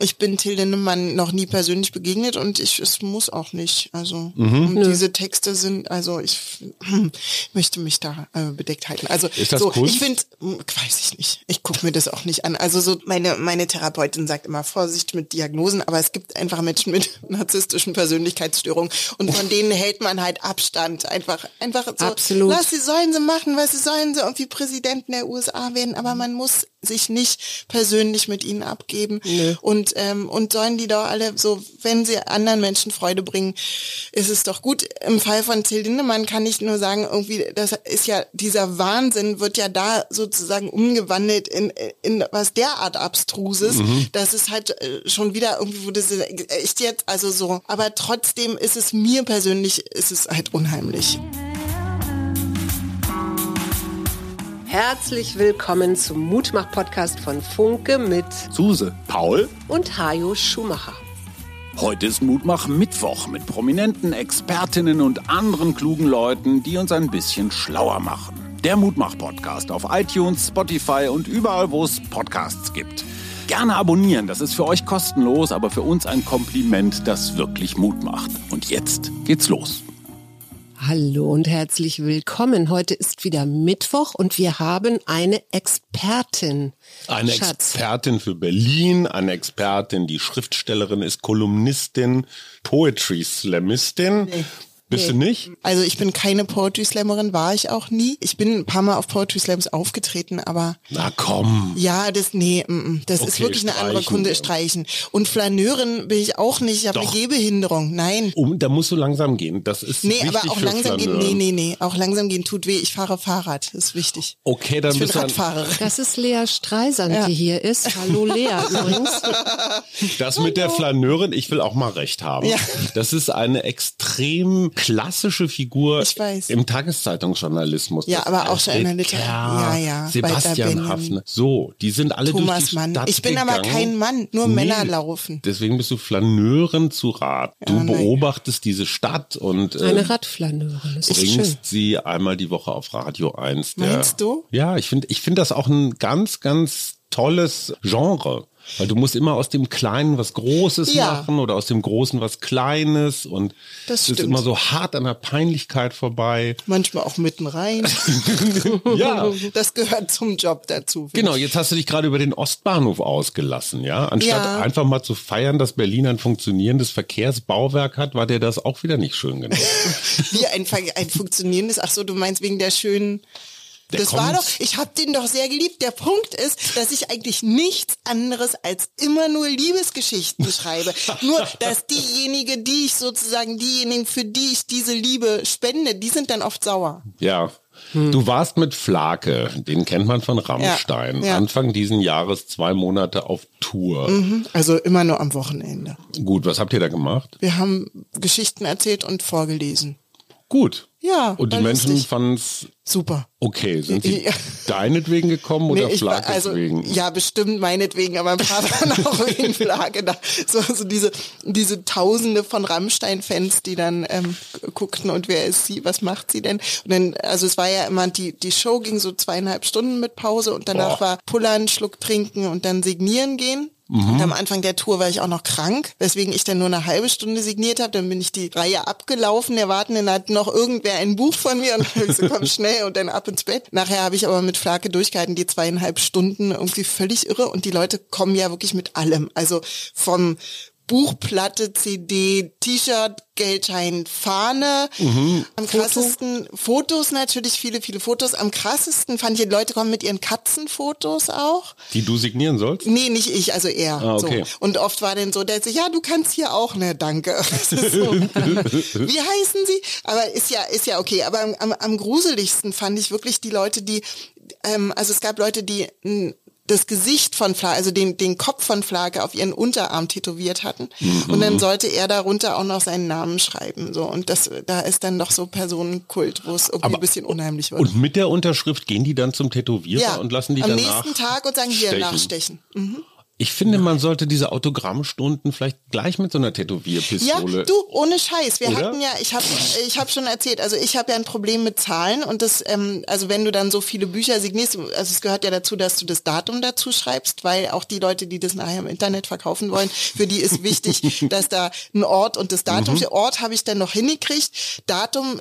Ich bin Till Lindemann noch nie persönlich begegnet und ich es muss auch nicht. Also und diese Texte sind, also ich möchte mich da äh, bedeckt halten. Also Ist das so, Kunst? ich finde, weiß ich nicht. Ich gucke mir das auch nicht an. Also so meine meine Therapeutin sagt immer Vorsicht mit Diagnosen, aber es gibt einfach Menschen mit narzisstischen Persönlichkeitsstörungen und von denen hält man halt Abstand. Einfach einfach so. Absolut. Lass sie sollen sie machen, was sie sollen sie irgendwie Präsidenten der USA werden, aber man muss sich nicht persönlich mit ihnen abgeben und ähm, und sollen die doch alle so, wenn sie anderen Menschen Freude bringen, ist es doch gut. Im Fall von Till Lindemann kann ich nur sagen, irgendwie das ist ja dieser Wahnsinn wird ja da sozusagen umgewandelt in in was derart abstruses, dass es halt äh, schon wieder irgendwie wurde sie echt jetzt also so, aber trotzdem ist es mir persönlich ist es halt unheimlich. Herzlich willkommen zum Mutmach-Podcast von Funke mit Suse. Paul? und Hajo Schumacher. Heute ist Mutmach Mittwoch mit prominenten Expertinnen und anderen klugen Leuten, die uns ein bisschen schlauer machen. Der Mutmach Podcast auf iTunes, Spotify und überall, wo es Podcasts gibt. Gerne abonnieren, das ist für euch kostenlos, aber für uns ein Kompliment, das wirklich Mut macht. Und jetzt geht's los. Hallo und herzlich willkommen. Heute ist wieder Mittwoch und wir haben eine Expertin. Eine Schatz. Expertin für Berlin, eine Expertin, die Schriftstellerin ist, Kolumnistin, Poetry Slamistin. Bist du nicht? Also ich bin keine Poetry Slammerin, war ich auch nie. Ich bin ein paar Mal auf Poetry Slams aufgetreten, aber Na komm. ja, das nee, mm, mm, das ist Okay, wirklich eine andere streichen. Kunde streichen. Und Flaneurin bin ich auch nicht. Ich habe eine. Gehbehinderung. Nein. Um, da musst du langsam gehen. Das ist Nee, wichtig aber auch für langsam gehen. Flaneur. Nee, nee, nee. Auch langsam gehen tut weh. Ich fahre Fahrrad. Das ist wichtig. Okay, dann ich bin bist du an, Radfahrerin. Das ist Lea Streisand, Ja. die hier ist. Hallo Lea übrigens. das mit der Flaneurin, ich will auch mal recht haben. Ja. Das ist eine extrem klassische Figur Ich weiß. im Tageszeitungsjournalismus. Ja, Das aber auch schon in der Alfred Liter- Kerr, ja, ja, Sebastian Hafner. So, die sind alle durch Thomas die Mann. Stadt Ich bin aber gegangen. kein Mann. Nur Nee, Männer laufen. Deswegen bist du Flaneurin zu Rat. Du nein. beobachtest diese Stadt und äh, Eine Radflaneurin. Das ist schön. bringst sie einmal die Woche auf Radio 1. Der, Meinst du? Ja, ich finde ich finde das auch ein ganz, ganz tolles Genre. Weil du musst immer aus dem Kleinen was Großes Ja. machen oder aus dem Großen was Kleines und Das ist immer so hart an der Peinlichkeit vorbei. Manchmal auch mitten rein. Ja. Das gehört zum Job dazu. Genau, jetzt hast du dich gerade über den Ostbahnhof ausgelassen, ja? Anstatt Ja. einfach mal zu feiern, dass Berlin ein funktionierendes Verkehrsbauwerk hat, war dir das auch wieder nicht schön genug. Wie ein, ein funktionierendes, ach so, du meinst wegen der schönen. Der das war kommt- doch, ich habe den doch sehr geliebt. Der Punkt ist, dass ich eigentlich nichts anderes als immer nur Liebesgeschichten schreibe. Nur, dass diejenige, die ich sozusagen, diejenigen, für die ich diese Liebe spende, die sind dann oft sauer. Ja. Du warst mit Flake, den kennt man von Rammstein, Ja, ja. Anfang diesen Jahres zwei Monate auf Tour. Also immer nur am Wochenende. Gut, was habt ihr da gemacht? Wir haben Geschichten erzählt und vorgelesen. Gut. Ja, Und die Menschen lustig. fanden's Super. okay. Sind sie Ja. deinetwegen gekommen oder Nee, Flakes also, wegen? Ja, bestimmt meinetwegen, aber ein paar waren auch wegen Flagge da. So, so diese, diese Tausende von Rammstein-Fans, die dann ähm, guckten und wer ist sie, was macht sie denn? Und dann, also es war ja immer, die, die Show ging so zweieinhalb Stunden mit Pause und danach Boah. war Pullern, Schluck trinken und dann signieren gehen. Und am Anfang der Tour war ich auch noch krank, weswegen ich dann nur eine halbe Stunde signiert habe. Dann bin ich die Reihe abgelaufen, der Wartenden hat noch irgendwer ein Buch von mir und dann so, komm schnell und dann ab ins Bett. Nachher habe ich aber mit Flake durchgehalten, die zweieinhalb Stunden irgendwie völlig irre und die Leute kommen ja wirklich mit allem. Also vom Buchplatte, CD, T-Shirt, Geldschein, Fahne. Am krassesten Fotos natürlich, viele, viele Fotos. Am krassesten fand ich, die Leute kommen mit ihren Katzenfotos auch. Die du signieren sollst? Nee, nicht ich, also er. Ah, okay. so. Und oft war dann so, der sich, ja, du kannst hier auch, ne, danke. So. Wie heißen sie? Aber ist ja, ist ja okay. Aber am, am, am gruseligsten fand ich wirklich die Leute, die, ähm, also es gab Leute, die das Gesicht von Flake, also den, den Kopf von Flake auf ihren Unterarm tätowiert hatten. Und dann sollte er darunter auch noch seinen Namen schreiben. So. Und das, da ist dann doch so Personenkult, wo es irgendwie Aber- ein bisschen unheimlich wird. Und mit der Unterschrift gehen die dann zum Tätowierer und lassen die am danach nächsten Tag und sagen, hier, stechen. nachstechen. Mhm. Ich finde, man sollte diese Autogrammstunden vielleicht gleich mit so einer Tätowierpistole. Ja, du, ohne Scheiß. Wir Oder? hatten ja, ich habe ich hab schon erzählt, also ich habe ja ein Problem mit Zahlen und das, ähm, also wenn du dann so viele Bücher signierst, also es gehört ja dazu, dass du das Datum dazu schreibst, weil auch die Leute, die das nachher im Internet verkaufen wollen, für die ist wichtig, dass da ein Ort und das Datum, mhm. Ort habe ich dann noch hingekriegt, Datum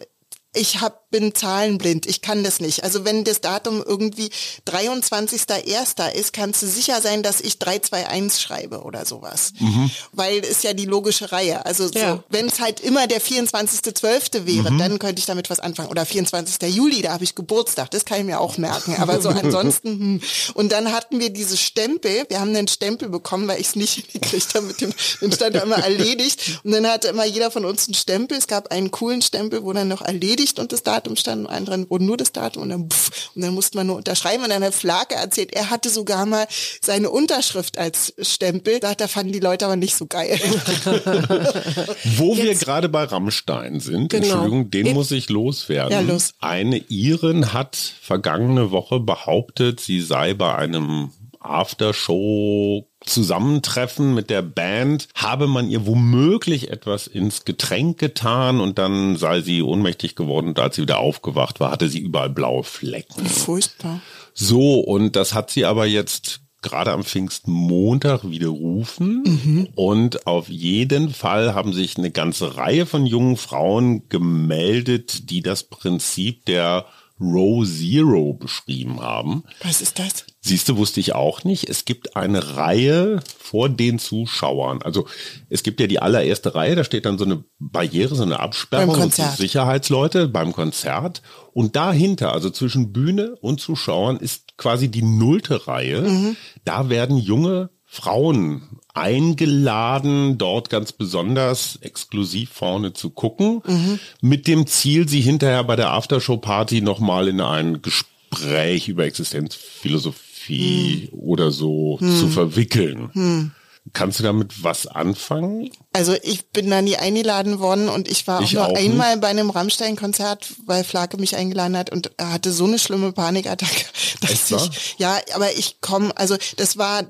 ich hab, bin zahlenblind, ich kann das nicht. Also wenn das Datum irgendwie 23.01. ist, kannst du sicher sein, dass ich 321 schreibe oder sowas. Mhm. Weil ist ja die logische Reihe. Also so, Ja. wenn es halt immer der 24.12. wäre, Mhm. dann könnte ich damit was anfangen. Oder 24. Juli, da habe ich Geburtstag, das kann ich mir auch merken. Aber so ansonsten, hm. und dann hatten wir diese Stempel, wir haben einen Stempel bekommen, weil ich es nicht hingekriegt habe mit dem, den stand immer erledigt. Und dann hatte immer jeder von uns einen Stempel. Es gab einen coolen Stempel, wo dann noch erledigt und das Datum stand, und dran, wo nur das Datum und dann, pff, und dann musste man nur unterschreiben. Und dann hat Flake erzählt, er hatte sogar mal seine Unterschrift als Stempel. Da, da fanden die Leute aber nicht so geil. Wo wir gerade bei Rammstein sind, Genau. Entschuldigung, den Ich- muss ich loswerden. Ja, los. Eine Irin hat vergangene Woche behauptet, sie sei bei einem Aftershow Zusammentreffen mit der Band, habe man ihr womöglich etwas ins Getränk getan und dann sei sie ohnmächtig geworden und als sie wieder aufgewacht war, hatte sie überall blaue Flecken. Furchtbar. So, und das hat sie aber jetzt gerade am Pfingstmontag widerrufen. Und auf jeden Fall haben sich eine ganze Reihe von jungen Frauen gemeldet, die das Prinzip der Row Zero beschrieben haben. Was ist das? Siehst du, wusste ich auch nicht. Es gibt eine Reihe vor den Zuschauern. Also es gibt ja die allererste Reihe, da steht dann so eine Barriere, so eine Absperrung und. Sicherheitsleute beim Konzert. Und dahinter, also zwischen Bühne und Zuschauern, ist quasi die nullte Reihe. Mhm. Da werden junge Frauen eingeladen, dort ganz besonders exklusiv vorne zu gucken, Mhm. mit dem Ziel, sie hinterher bei der Aftershow-Party nochmal in ein Gespräch über Existenzphilosophie Mhm. oder so zu verwickeln. Kannst du damit was anfangen? Also ich bin da nie eingeladen worden und ich war auch Ich nur auch einmal bei einem Rammstein-Konzert, weil Flake mich eingeladen hat und er hatte so eine schlimme Panikattacke, dass Echt ich, ja, aber ich komme, also das war,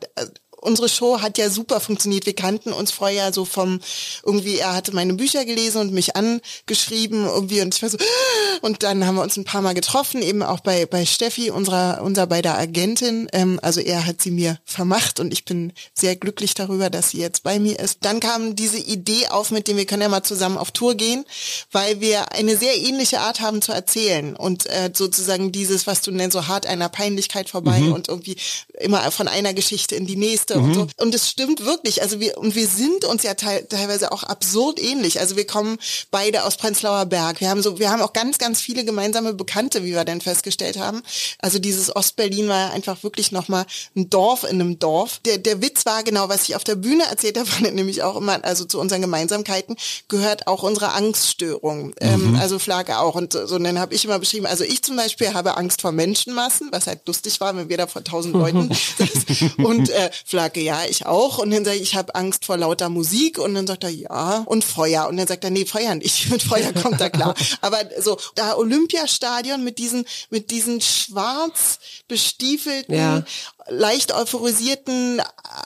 unsere Show hat ja super funktioniert. Wir kannten uns vorher so vom, irgendwie, er hatte meine Bücher gelesen und mich angeschrieben irgendwie und ich war so, und dann haben wir uns ein paar Mal getroffen, eben auch bei, bei Steffi, unserer, unserer beider Agentin. Ähm, also er hat sie mir vermacht und ich bin sehr glücklich darüber, dass sie jetzt bei mir ist. Dann kam diese Idee auf, mit dem wir können ja mal zusammen auf Tour gehen, weil wir eine sehr ähnliche Art haben zu erzählen und äh, sozusagen dieses, was du nennst, so hart einer Peinlichkeit vorbei und irgendwie immer von einer Geschichte in die nächste und so. Und es stimmt wirklich. Also wir, und wir sind uns ja teil, teilweise auch absurd ähnlich. Also wir kommen beide aus Prenzlauer Berg. Wir haben so, wir haben auch ganz, ganz viele gemeinsame Bekannte, wie wir dann festgestellt haben. Also dieses Ostberlin war einfach wirklich nochmal ein Dorf in einem Dorf. Der, der Witz war genau, was ich auf der Bühne erzählt habe, nämlich auch immer, also zu unseren Gemeinsamkeiten gehört auch unsere Angststörung. Ähm, also Flagge auch. Und so, und dann habe ich immer beschrieben, also ich zum Beispiel habe Angst vor Menschenmassen, was halt lustig war, wenn wir da vor tausend Leuten. Und äh, Flagge, ja, ich auch. Und dann sage ich, ich habe Angst vor lauter Musik. Und dann sagt er, ja. Und Feuer. Und dann sagt er, nee, Feuer nicht. Mit Feuer kommt er klar. Aber so, da Olympiastadion mit diesen, mit diesen schwarz bestiefelten, Ja. leicht euphorisierten,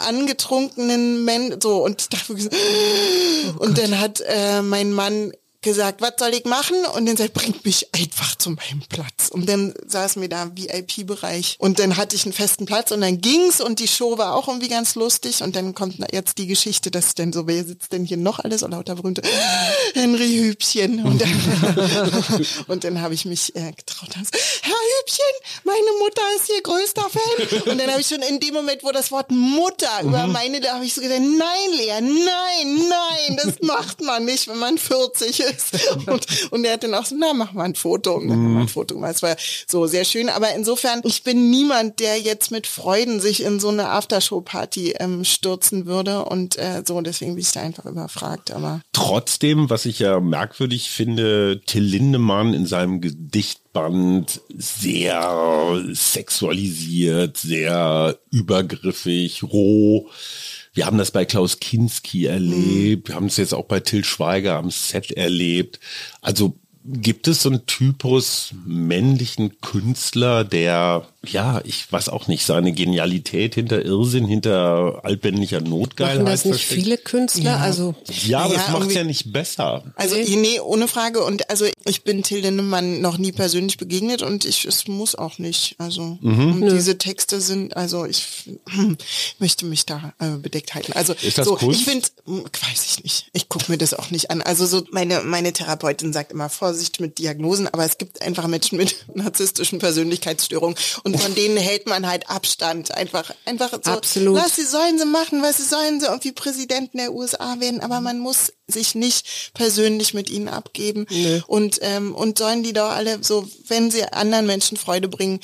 angetrunkenen Männern, so, und da so, und dann hat äh, mein Mann gesagt, was soll ich machen? Und dann sagt, bringt mich einfach zu meinem Platz. Und dann saßen wir da im VIP-Bereich. Und dann hatte ich einen festen Platz und dann ging's und die Show war auch irgendwie ganz lustig. Und dann kommt jetzt die Geschichte, dass denn so, wer sitzt denn hier noch alles? Und lauter berühmte Henry Hübchen. Und dann, und dann habe ich mich äh, getraut. so, Herr Hübchen, meine Mutter ist Ihr größter Fan. Und dann habe ich schon in dem Moment, wo das Wort Mutter über meine, da habe ich so gedacht, nein, Lea, nein, nein, das macht man nicht, wenn man 40 ist. Und, und er hat dann auch so, na, mach mal ein Foto. Und dann haben wir ein Foto gemacht. Es war so sehr schön. Aber insofern, ich bin niemand, der jetzt mit Freuden sich in so eine Aftershow-Party ähm, stürzen würde. Und äh, so, deswegen bin ich da einfach überfragt. Aber Trotzdem, was ich ja merkwürdig finde, Till Lindemann in seinem Gedichtband sehr sexualisiert, sehr übergriffig, roh. Wir haben das bei Klaus Kinski erlebt. Wir haben es jetzt auch bei Till Schweiger am Set erlebt. Also gibt es so einen Typus männlichen Künstler, der ja, ich weiß auch nicht, seine Genialität hinter Irrsinn, hinter altbändlicher Notgeilheit. Machen das nicht versteckt. viele Künstler? Ja. Also Ja, aber Ja, das macht's irgendwie- ja nicht besser. Also nee, ohne Frage. Und also ich bin Till Lindemann noch nie persönlich begegnet und ich es muss auch nicht. Also Mhm. und diese Texte sind, also ich möchte mich da äh, bedeckt halten. Also Ist das so, Kunst? ich finde, weiß ich nicht. Ich gucke mir das auch nicht an. Also so meine meine Therapeutin sagt immer Vorsicht mit Diagnosen, aber es gibt einfach Menschen mit narzisstischen Persönlichkeitsstörungen und von denen hält man halt Abstand. Einfach einfach so. Absolut. Lass sie sollen sie machen, was sie sollen sie irgendwie Präsidenten der USA werden, aber man muss sich nicht persönlich mit ihnen abgeben und ähm, und sollen die doch alle so, wenn sie anderen Menschen Freude bringen,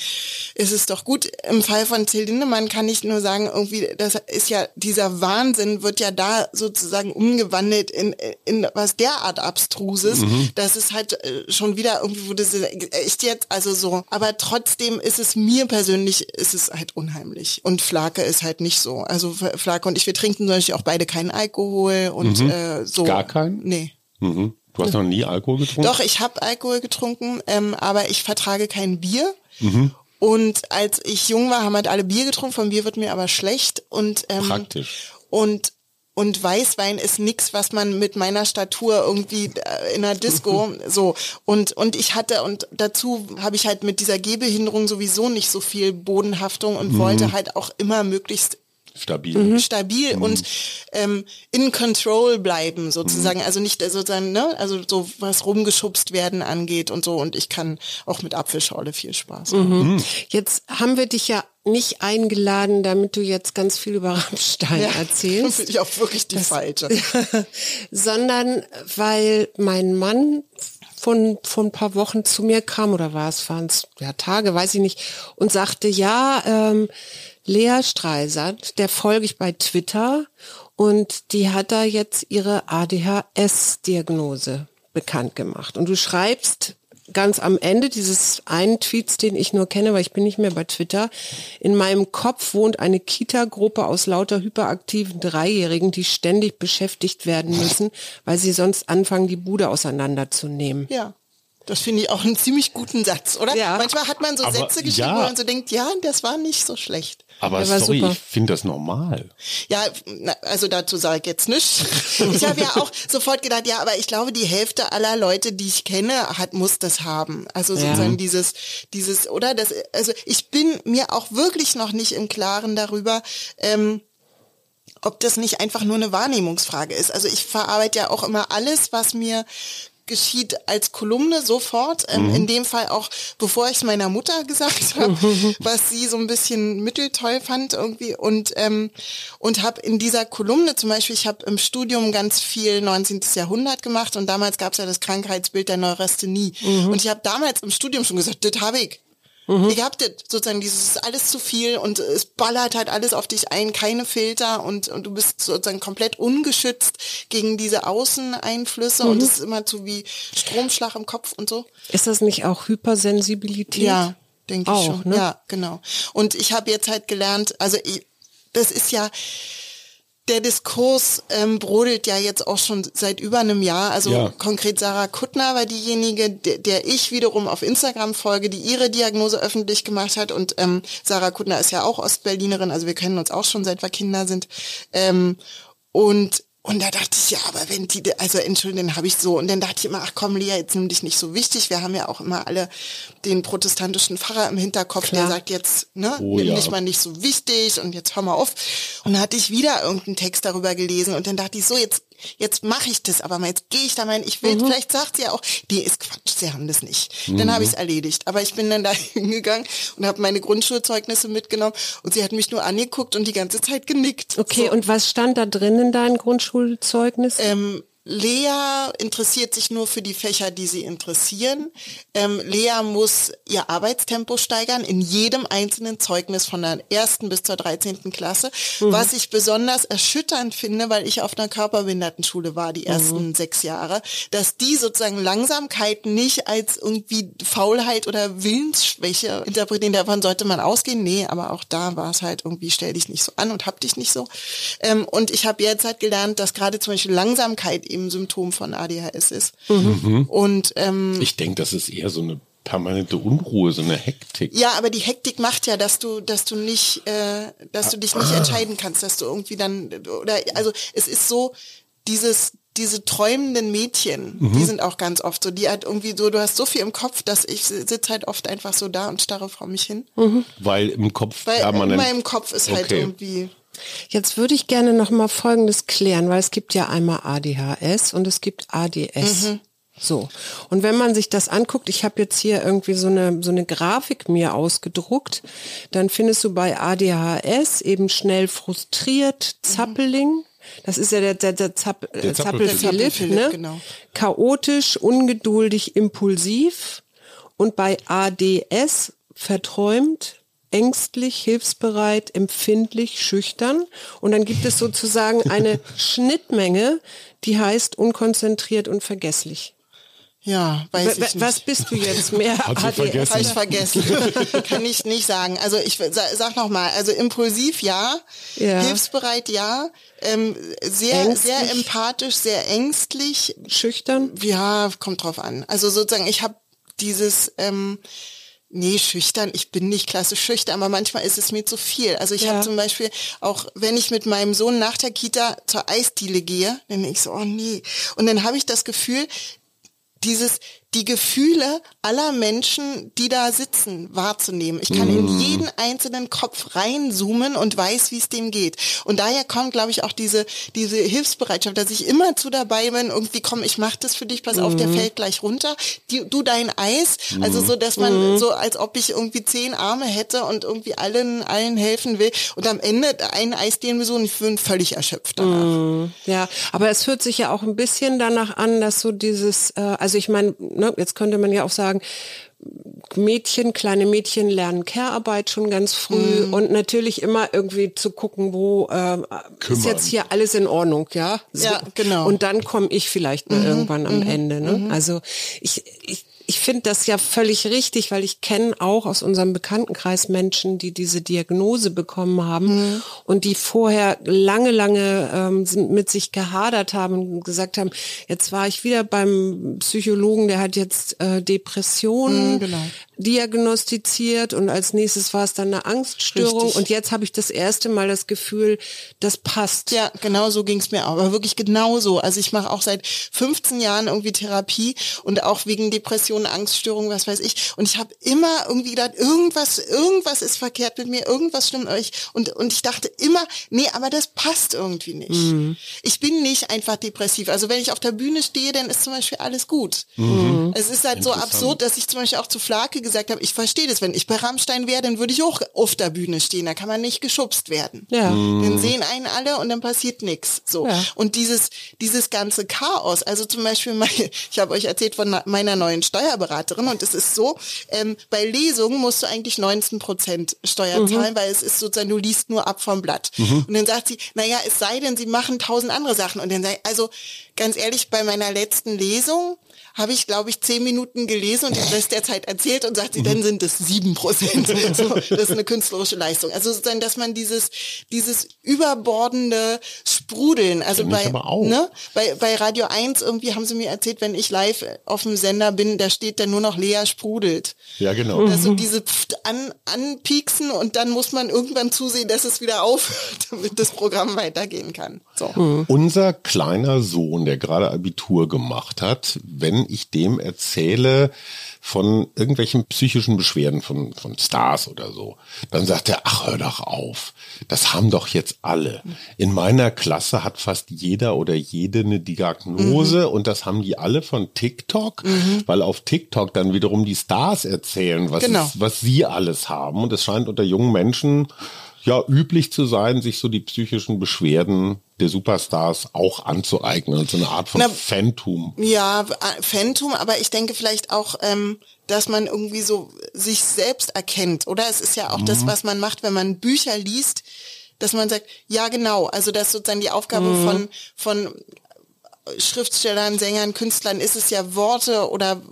ist es doch gut. Im Fall von Till Lindemann kann ich nur sagen, irgendwie das ist ja dieser Wahnsinn wird ja da sozusagen umgewandelt in in was derart abstruses, dass es halt äh, schon wieder irgendwie wurde sie echt jetzt also so, aber trotzdem ist es mir persönlich ist es halt unheimlich und Flake ist halt nicht so. Also Flake und ich wir trinken zum Beispiel auch beide keinen Alkohol und äh, so. Gar keinen? Nee. Mhm. Du hast noch nie Alkohol getrunken? Doch, ich habe Alkohol getrunken, ähm, aber ich vertrage kein Bier. Und als ich jung war, haben halt alle Bier getrunken. Vom Bier wird mir aber schlecht. Und, ähm, Praktisch. Und, und Weißwein ist nix, was man mit meiner Statur irgendwie äh, in einer Disco so. Und, und ich hatte, und dazu habe ich halt mit dieser Gehbehinderung sowieso nicht so viel Bodenhaftung und wollte halt auch immer möglichst Stabil. stabil und ähm, in control bleiben sozusagen. Also nicht äh, sozusagen, ne, also so was rumgeschubst werden angeht und so. Und ich kann auch mit Apfelschorle viel Spaß haben. jetzt haben wir dich ja nicht eingeladen, damit du jetzt ganz viel über Rammstein Das erzählst. bin ich auch wirklich die falsche. sondern weil mein Mann von, von ein paar Wochen zu mir kam, oder war es, waren es ja, Tage, weiß ich nicht, und sagte, ja, ähm, Lea Streisand, der folge ich bei Twitter und die hat da jetzt ihre ADHS-Diagnose bekannt gemacht. Und du schreibst ganz am Ende dieses einen Tweets, den ich nur kenne, weil ich bin nicht mehr bei Twitter, in meinem Kopf wohnt eine Kita-Gruppe aus lauter hyperaktiven Dreijährigen, die ständig beschäftigt werden müssen, weil sie sonst anfangen, die Bude auseinanderzunehmen. Ja. Das finde ich auch einen ziemlich guten Satz, oder? Ja. Manchmal hat man so Aber Sätze geschrieben, ja. wo man so denkt, ja, das war nicht so schlecht. Aber sorry, super. ich finde das normal. Ja, na, also dazu sage ich jetzt nichts. Ich habe ja auch sofort gedacht, ja, aber ich glaube, die Hälfte aller Leute, die ich kenne, hat muss das haben. Also sozusagen dieses, dieses, oder das, also ich bin mir auch wirklich noch nicht im Klaren darüber. Ähm, ob das nicht einfach nur eine Wahrnehmungsfrage ist. Also ich verarbeite ja auch immer alles, was mir geschieht als Kolumne sofort. Ähm, In dem Fall auch, bevor ich es meiner Mutter gesagt habe, was sie so ein bisschen mitteltoll fand irgendwie und ähm, und habe in dieser Kolumne zum Beispiel, ich habe im Studium ganz viel 19. Jahrhundert gemacht und damals gab es ja das Krankheitsbild der Neurasthenie und ich habe damals im Studium schon gesagt, das habe ich. Ich hab das sozusagen dieses alles zu viel und es ballert halt alles auf dich ein, keine Filter und, und du bist sozusagen komplett ungeschützt gegen diese Außeneinflüsse und es ist immer zu wie Stromschlag im Kopf und so. Ist das nicht auch Hypersensibilität? Ja, denke ich Auch, schon. ne? Ja, genau. Und ich habe jetzt halt gelernt, also ich, das ist ja der Diskurs ähm, brodelt ja jetzt auch schon seit über einem Jahr. Also Ja. konkret Sarah Kuttner war diejenige, der, der ich wiederum auf Instagram folge, die ihre Diagnose öffentlich gemacht hat. Und ähm, Sarah Kuttner ist ja auch Ostberlinerin, also wir kennen uns auch schon seit wir Kinder sind. Ähm, und und da dachte ich, ja, aber wenn die, also Entschuldigung, dann habe ich so. Und dann dachte ich immer, ach komm, Lea, jetzt nimm dich nicht so wichtig. Wir haben ja auch immer alle den protestantischen Pfarrer im Hinterkopf, der Klar. sagt jetzt, ne, Oh nimm ja. dich mal nicht so wichtig und jetzt hör mal auf. Und dann hatte ich wieder irgendeinen Text darüber gelesen und dann dachte ich, so, jetzt, jetzt mache ich das, aber mal, jetzt gehe ich da mal hin. Ich will, vielleicht sagt sie ja auch, die ist Quatsch, sie haben das nicht. Dann habe ich es erledigt. Aber ich bin dann da hingegangen und habe meine Grundschulzeugnisse mitgenommen und sie hat mich nur angeguckt und die ganze Zeit genickt. Okay, so. und was stand da drin in deinem Grundschulzeugnis? Ähm, Lea interessiert sich nur für die Fächer, die sie interessieren. Ähm, Lea muss ihr Arbeitstempo steigern in jedem einzelnen Zeugnis von der ersten bis zur 13. Klasse. Was ich besonders erschütternd finde, weil ich auf einer Körperbehindertenschule war die ersten sechs Jahre, dass die sozusagen Langsamkeit nicht als irgendwie Faulheit oder Willensschwäche interpretieren. Davon sollte man ausgehen. Nee, aber auch da war es halt irgendwie, stell dich nicht so an und hab dich nicht so. Ähm, und ich habe jetzt halt gelernt, dass gerade zum Beispiel Langsamkeit eben Symptom von ADHS ist. Und ähm, Ich denke, das ist eher so eine permanente Unruhe, so eine Hektik. Ja, aber die Hektik macht ja, dass du, dass du nicht, äh, dass du dich nicht entscheiden kannst, dass du irgendwie dann oder also es ist so dieses diese träumenden Mädchen, Mhm. die sind auch ganz oft so, die halt irgendwie so, du hast so viel im Kopf, dass ich sitze halt oft einfach so da und starre vor mich hin. Weil im Kopf Weil permanent. in meinem Kopf ist halt Okay. irgendwie. Jetzt würde ich gerne noch mal Folgendes klären, weil es gibt ja einmal ADHS und es gibt ADS. So. Und wenn man sich das anguckt, ich habe jetzt hier irgendwie so eine, so eine Grafik mir ausgedruckt, dann findest du bei ADHS eben schnell frustriert, Zappeling. Das ist ja der, der, der, Zapp, äh, Zappelphilipp. Zappelphilipp, Zappelphilipp, ne? genau. Chaotisch, ungeduldig, impulsiv. Und bei ADS verträumt, ängstlich, hilfsbereit, empfindlich, schüchtern. Und dann gibt es sozusagen eine Schnittmenge, die heißt unkonzentriert und vergesslich. Ja, weiß Wa- ich nicht. Was bist du jetzt mehr? Hat sie vergessen. Habe ich vergessen. Kann ich nicht sagen. Also ich sa- sag noch mal, also impulsiv ja, Ja. hilfsbereit ja, ähm, sehr Ängstlich. sehr empathisch, sehr ängstlich. Schüchtern? Ja, kommt drauf an. Also sozusagen, ich habe dieses ähm, Nee, schüchtern. Ich bin nicht klassisch schüchtern, aber manchmal ist es mir zu viel. Also ich Ja. habe zum Beispiel auch, wenn ich mit meinem Sohn nach der Kita zur Eisdiele gehe, dann denke ich so, oh nee. Und dann habe ich das Gefühl, dieses, die Gefühle aller Menschen, die da sitzen, wahrzunehmen. Ich kann in jeden einzelnen Kopf reinzoomen und weiß, wie es dem geht. Und daher kommt, glaube ich, auch diese, diese Hilfsbereitschaft, dass ich immer zu dabei bin, irgendwie komm, ich mach das für dich, pass auf, der fällt gleich runter. Die, du dein Eis. Also so, dass man so, als ob ich irgendwie zehn Arme hätte und irgendwie allen, allen helfen will. Und am Ende ein Eisdienenbesuch und ich bin völlig erschöpft danach. Ja, aber es hört sich ja auch ein bisschen danach an, dass so dieses, äh, also ich meine, ne, jetzt könnte man ja auch sagen, Mädchen, kleine Mädchen lernen Care-Arbeit schon ganz früh und natürlich immer irgendwie zu gucken, wo äh, ist jetzt hier alles in Ordnung, ja? So. Ja, genau. Und dann komme ich vielleicht mal irgendwann am Ende. Ne? Also ich, ich, ich finde das ja völlig richtig, weil ich kenne auch aus unserem Bekanntenkreis Menschen, die diese Diagnose bekommen haben und die vorher lange, lange ähm, mit sich gehadert haben und gesagt haben, jetzt war ich wieder beim Psychologen, der hat jetzt äh, Depressionen genau. diagnostiziert und als nächstes war es dann eine Angststörung Richtig. und jetzt habe ich das erste Mal das Gefühl, das passt. Ja, genau so ging's mir auch. Aber wirklich genau so. Also ich mache auch seit 15 Jahren irgendwie Therapie und auch wegen Depressionen, Angststörungen, was weiß ich. Und ich habe immer irgendwie gedacht, irgendwas, irgendwas ist verkehrt mit mir, irgendwas stimmt euch. Und, und ich dachte immer, nee, aber das passt irgendwie nicht. Ich bin nicht einfach depressiv. Also wenn ich auf der Bühne stehe, dann ist zum Beispiel alles gut. Es ist halt so absurd, dass ich zum Beispiel auch zu Flake gesagt habe, ich verstehe das, wenn ich bei Rammstein wäre, dann würde ich auch auf der Bühne stehen. Da kann man nicht geschubst werden. Ja. Dann sehen einen alle und dann passiert nichts. So. Ja. Und dieses, dieses ganze Chaos, also zum Beispiel, mein, ich habe euch erzählt von meiner neuen Steuerberaterin und es ist so, ähm, bei Lesungen musst du eigentlich 19 Prozent Steuer zahlen, weil es ist sozusagen, du liest nur ab vom Blatt. Und dann sagt sie, naja, es sei denn, sie machen tausend andere Sachen. Und dann sei, also ganz ehrlich, bei meiner letzten Lesung habe ich, glaube ich, zehn Minuten gelesen und den Rest der Zeit erzählt und sagt sie, dann sind es sieben Prozent. So, das ist eine künstlerische Leistung. Also sozusagen, dass man dieses, dieses überbordende Sprudeln, also bei, ne, bei, bei Radio 1 irgendwie haben sie mir erzählt, wenn ich live auf dem Sender bin, da steht dann nur noch Lea sprudelt. Ja, genau. Also diese Pft an, anpieksen und dann muss man irgendwann zusehen, dass es wieder aufhört, damit das Programm weitergehen kann. So. Unser kleiner Sohn, der gerade Abitur gemacht hat, wenn ich dem erzähle von irgendwelchen psychischen Beschwerden von, von Stars oder so, dann sagt er, ach, hör doch auf. Das haben doch jetzt alle. In meiner Klasse hat fast jeder oder jede eine Diagnose und das haben die alle von TikTok, weil auf TikTok dann wiederum die Stars erzählen, was, Genau. es, was sie alles haben. Und es scheint unter jungen Menschen ja üblich zu sein, sich so die psychischen Beschwerden der Superstars auch anzueignen. Also eine Art von Na, Phantom. Ja, äh, Phantom, aber ich denke vielleicht auch, ähm, dass man irgendwie so sich selbst erkennt, oder? Es ist ja auch das, was man macht, wenn man Bücher liest, dass man sagt, ja genau, also dass sozusagen die Aufgabe von, von Schriftstellern, Sängern, Künstlern ist es ja Worte oder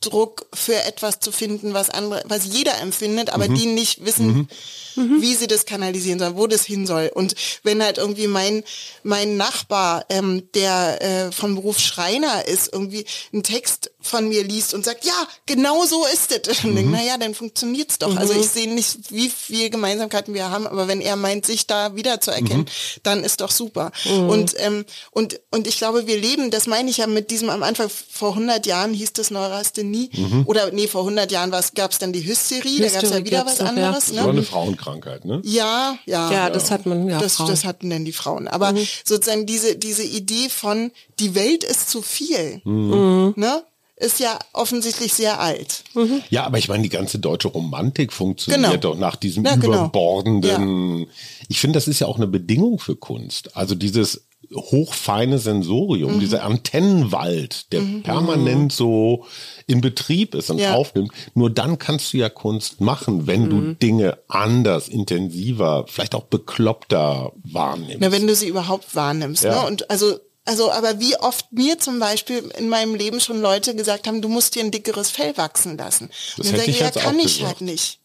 Ausdruck für etwas zu finden, was andere, was jeder empfindet, aber die nicht wissen, wie sie das kanalisieren sollen, wo das hin soll. Und wenn halt irgendwie mein mein Nachbar, ähm, der äh, vom Beruf Schreiner ist, irgendwie einen Text von mir liest und sagt, ja, genau so ist es. Und denke, naja, dann funktioniert's doch. Also ich sehe nicht, wie viel Gemeinsamkeiten wir haben, aber wenn er meint, sich da wiederzuerkennen, dann ist doch super. Und, ähm, und, und ich glaube, wir leben, das meine ich ja mit diesem am Anfang, vor 100 Jahren hieß das Neurasthenie, oder nee, vor 100 Jahren gab es dann die Hysterie, da gab es ja Hysterie wieder was noch, ja. anderes. Das war Ne? eine Frauenkrankheit, ne? Ja, ja. Ja, das hat man, ja, das, Frauen. das hatten denn die Frauen. Aber sozusagen diese, diese Idee von, die Welt ist zu viel, ne? Ist ja offensichtlich sehr alt. Ja, aber ich meine, die ganze deutsche Romantik funktioniert Genau. doch nach diesem Ja, genau. überbordenden. Ich finde, das ist ja auch eine Bedingung für Kunst. Also dieses hochfeine Sensorium, Mhm. dieser Antennenwald, der permanent so in Betrieb ist und Ja. aufnimmt. Nur dann kannst du ja Kunst machen, wenn du Mhm. Dinge anders, intensiver, vielleicht auch bekloppter wahrnimmst. Na, wenn du sie überhaupt wahrnimmst. Ja. Ne? Und also, also, aber wie oft mir zum Beispiel in meinem Leben schon Leute gesagt haben, du musst dir ein dickeres Fell wachsen lassen. Das Und dann hätte sage ich ja, kann ich gesagt. halt nicht.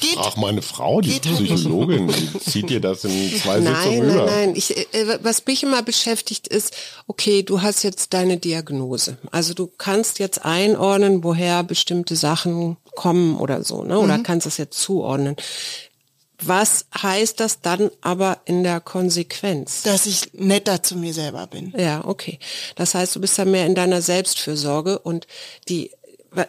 Geht. Ach, meine Frau, die Geht halt. Psychologin, die zieht dir das in zwei Sitzungen Nein, über. nein, nein. Ich, äh, was mich immer beschäftigt ist, okay, du hast jetzt deine Diagnose. Also du kannst jetzt einordnen, woher bestimmte Sachen kommen oder so, ne? Mhm. Oder kannst es jetzt zuordnen. Was heißt das dann aber in der Konsequenz? dass ich netter zu mir selber bin. Ja, okay. Das heißt, du bist da mehr in deiner Selbstfürsorge und die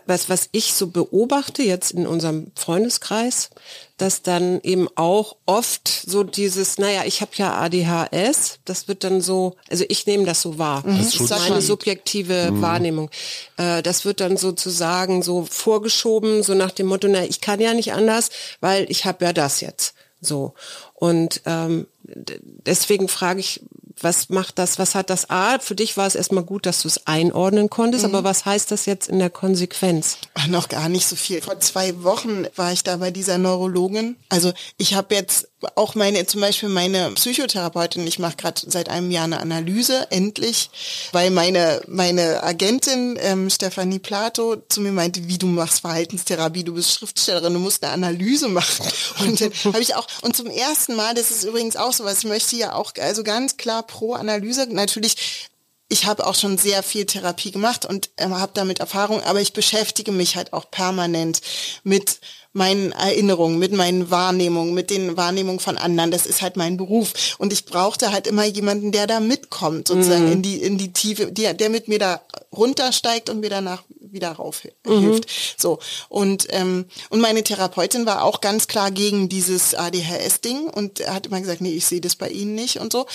was was ich so beobachte jetzt in unserem Freundeskreis, dass dann eben auch oft so dieses, naja, ich habe ja ADHS, das wird dann so, also ich nehme das so wahr. Das ist Schutzschild. meine subjektive Wahrnehmung. Äh, das wird dann sozusagen so vorgeschoben, so nach dem Motto, na, ich kann ja nicht anders, weil ich habe ja das jetzt. So. Und ähm, deswegen frage ich, was macht das, was hat das A? Für dich war es erstmal gut, dass du es einordnen konntest, aber was heißt das jetzt in der Konsequenz? Ach, noch gar nicht so viel. Vor zwei Wochen war ich da bei dieser Neurologin. Also ich habe jetzt auch meine, zum Beispiel meine Psychotherapeutin, ich mache gerade seit einem Jahr eine Analyse, endlich, weil meine, meine Agentin ähm, Stefanie Plato zu mir meinte, wie du machst Verhaltenstherapie, du bist Schriftstellerin, du musst eine Analyse machen. Und dann habe ich auch, und zum ersten Mal, das ist übrigens auch so was, ich möchte ja auch, also ganz klar pro Analyse, natürlich ich habe auch schon sehr viel Therapie gemacht und ähm, habe damit Erfahrung, aber ich beschäftige mich halt auch permanent mit meinen Erinnerungen, mit meinen Wahrnehmungen, mit den Wahrnehmungen von anderen. Das ist halt mein Beruf. Und ich brauchte halt immer jemanden, der da mitkommt, sozusagen in die, in die Tiefe, der, der mit mir da runtersteigt und mir danach wieder rauf hilft. So. Und, ähm, und meine Therapeutin war auch ganz klar gegen dieses ADHS-Ding und hat immer gesagt, nee, ich sehe das bei Ihnen nicht und so.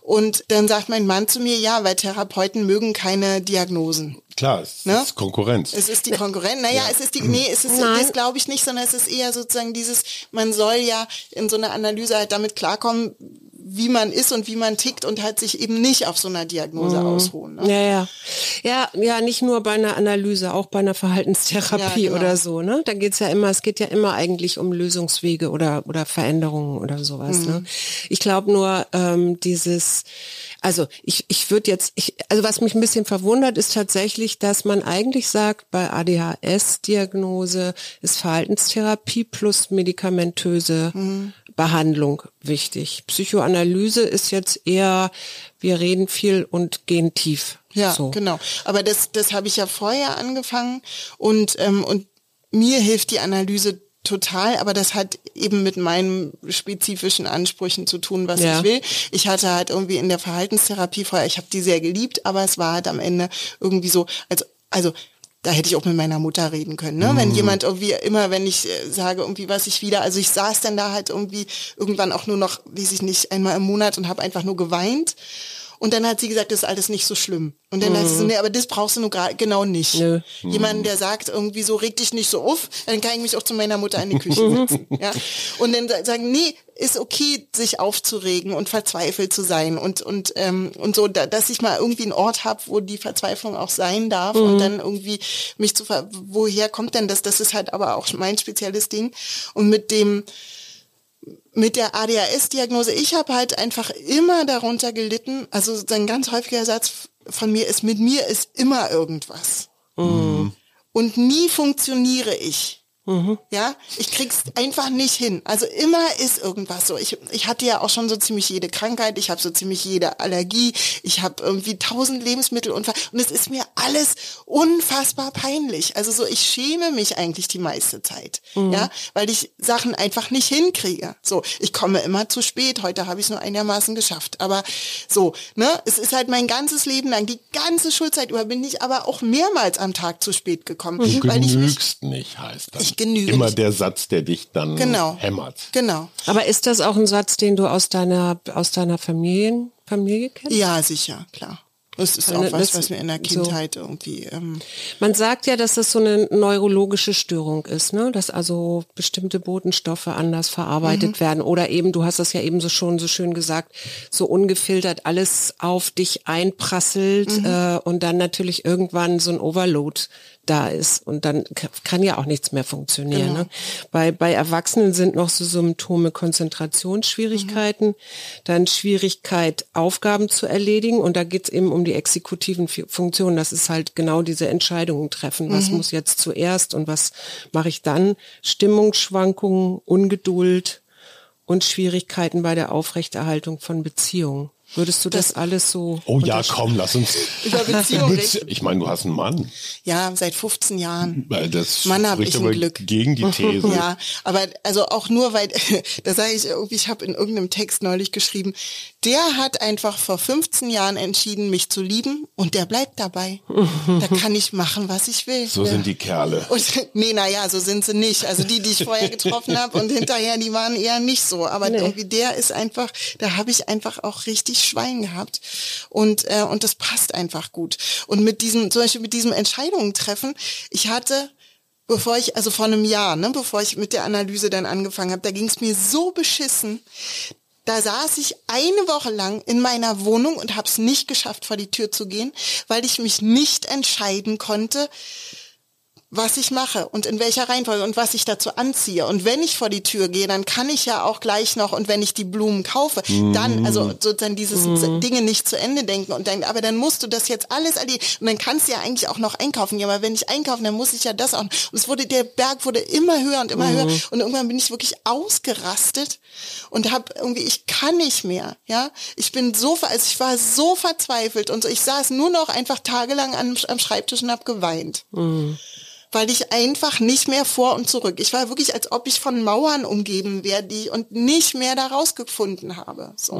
Und dann sagt mein Mann zu mir, ja, weil Therapeuten mögen keine Diagnosen. Klar, es Ne? ist Konkurrenz. Es ist die Konkurrenz. Naja, es ist die, nee, es ist, Nein. das glaube ich nicht, sondern es ist eher sozusagen dieses, man soll ja in so einer Analyse halt damit klarkommen, wie man ist und wie man tickt und halt sich eben nicht auf so einer Diagnose ausruhen. Ne? Ja, ja. Ja, ja, nicht nur bei einer Analyse, auch bei einer Verhaltenstherapie Ja, genau. oder so, ne? Da geht's ja immer, es geht ja immer eigentlich um Lösungswege oder, oder Veränderungen oder sowas. Mhm. Ne? Ich glaube nur, ähm, dieses, also ich, ich würde jetzt, ich, also was mich ein bisschen verwundert, ist tatsächlich, dass man eigentlich sagt, bei ADHS-Diagnose ist Verhaltenstherapie plus medikamentöse Mhm. Behandlung wichtig. Psychoanalyse ist jetzt eher, wir reden viel und gehen tief. Ja, so. genau. Aber das, das habe ich ja vorher angefangen und, ähm, und mir hilft die Analyse total, aber das hat eben mit meinen spezifischen Ansprüchen zu tun, was Ja. ich will. Ich hatte halt irgendwie in der Verhaltenstherapie vorher, ich habe die sehr geliebt, aber es war halt am Ende irgendwie so, also, also da hätte ich auch mit meiner Mutter reden können, ne? Wenn jemand irgendwie immer, wenn ich äh, sage irgendwie was ich wieder, also ich saß dann da halt irgendwie irgendwann auch nur noch, weiß ich nicht, einmal im Monat und habe einfach nur geweint. Und dann hat sie gesagt, das ist alles nicht so schlimm. Und dann hat sie so, nee, aber das brauchst du nur gerade genau nicht. Nö. Jemanden, der sagt irgendwie so, reg dich nicht so auf, dann kann ich mich auch zu meiner Mutter in die Küche setzen. ja? Und dann sa- sagen, nee, ist okay, sich aufzuregen und verzweifelt zu sein und und ähm, und so, da, dass ich mal irgendwie einen Ort habe, wo die Verzweiflung auch sein darf und dann irgendwie mich zu ver woher kommt denn das? Das ist halt aber auch mein spezielles Ding. Und mit dem mit der ADHS-Diagnose, ich habe halt einfach immer darunter gelitten, also ein ganz häufiger Satz von mir ist, mit mir ist immer irgendwas. und nie funktioniere ich. Ja, ich krieg's einfach nicht hin. Also immer ist irgendwas so. Ich, ich hatte ja auch schon so ziemlich jede Krankheit, ich habe so ziemlich jede Allergie, ich habe irgendwie tausend Lebensmittel und es ist mir alles unfassbar peinlich. Also so, ich schäme mich eigentlich die meiste Zeit, mhm. ja, weil ich Sachen einfach nicht hinkriege. So, ich komme immer zu spät. Heute habe ich es nur einigermaßen geschafft, aber so, ne, es ist halt mein ganzes Leben lang, die ganze Schulzeit über bin ich aber auch mehrmals am Tag zu spät gekommen, du weil ich mich, nicht, heißt das. Ich genüge Immer nicht. der Satz, der dich dann Genau. hämmert. Genau. Aber ist das auch ein Satz, den du aus deiner, aus deiner Familien, Familie kennst? Ja, sicher, klar. Das ist auch was, was mir in der so. Kindheit irgendwie. Ähm, Man sagt ja, dass das so eine neurologische Störung ist, ne? dass also bestimmte Botenstoffe anders verarbeitet werden oder eben, du hast das ja eben so schon so schön gesagt, so ungefiltert alles auf dich einprasselt äh, und dann natürlich irgendwann so ein Overload da ist und dann kann ja auch nichts mehr funktionieren. Ne? Bei, bei Erwachsenen sind noch so Symptome Konzentrationsschwierigkeiten, dann Schwierigkeit, Aufgaben zu erledigen und da geht's eben um die exekutiven Fu- Funktionen. Das ist halt genau diese Entscheidungen treffen. Was muss jetzt zuerst und was mache ich dann? Stimmungsschwankungen, Ungeduld und Schwierigkeiten bei der Aufrechterhaltung von Beziehungen. Würdest du das, alles so? Oh ja, komm, lass uns. über Beziehung Bezie- Ich meine, du hast einen Mann. Ja, seit 15 Jahren. Weil Das Mann, hab spricht ich ein aber Glück. gegen die These. Ja, aber also auch nur, weil, da sage ich irgendwie, ich habe in irgendeinem Text neulich geschrieben, der hat einfach vor 15 Jahren entschieden, mich zu lieben und der bleibt dabei. Da kann ich machen, was ich will. So sind die Kerle. Und, nee, naja, so sind sie nicht. Also die, die ich vorher getroffen habe und hinterher, die waren eher nicht so. Aber irgendwie der ist einfach, da habe ich einfach auch richtig Schwein gehabt. Und, äh, und das passt einfach gut. Und mit diesem, zum Beispiel mit diesem Entscheidungen treffen, ich hatte bevor ich, also vor einem Jahr, ne, bevor ich mit der Analyse dann angefangen habe, da ging es mir so beschissen. Da saß ich eine Woche lang in meiner Wohnung und habe es nicht geschafft, vor die Tür zu gehen, weil ich mich nicht entscheiden konnte, was ich mache und in welcher Reihenfolge und was ich dazu anziehe. Und wenn ich vor die Tür gehe, dann kann ich ja auch gleich noch, und wenn ich die Blumen kaufe, dann, also sozusagen dieses Dinge nicht zu Ende denken und dann, aber dann musst du das jetzt alles erledigen. Und dann kannst du ja eigentlich auch noch einkaufen. Ja, aber wenn ich einkaufe, dann muss ich ja das auch. Und es wurde, der Berg wurde immer höher und immer höher. Und irgendwann bin ich wirklich ausgerastet und habe irgendwie, ich kann nicht mehr, ja. Ich bin so, also ich war so verzweifelt und so. Ich saß nur noch einfach tagelang am, am Schreibtisch und habe geweint weil ich einfach nicht mehr vor und zurück. Ich war wirklich, als ob ich von Mauern umgeben wäre, die und nicht mehr da rausgefunden habe. So.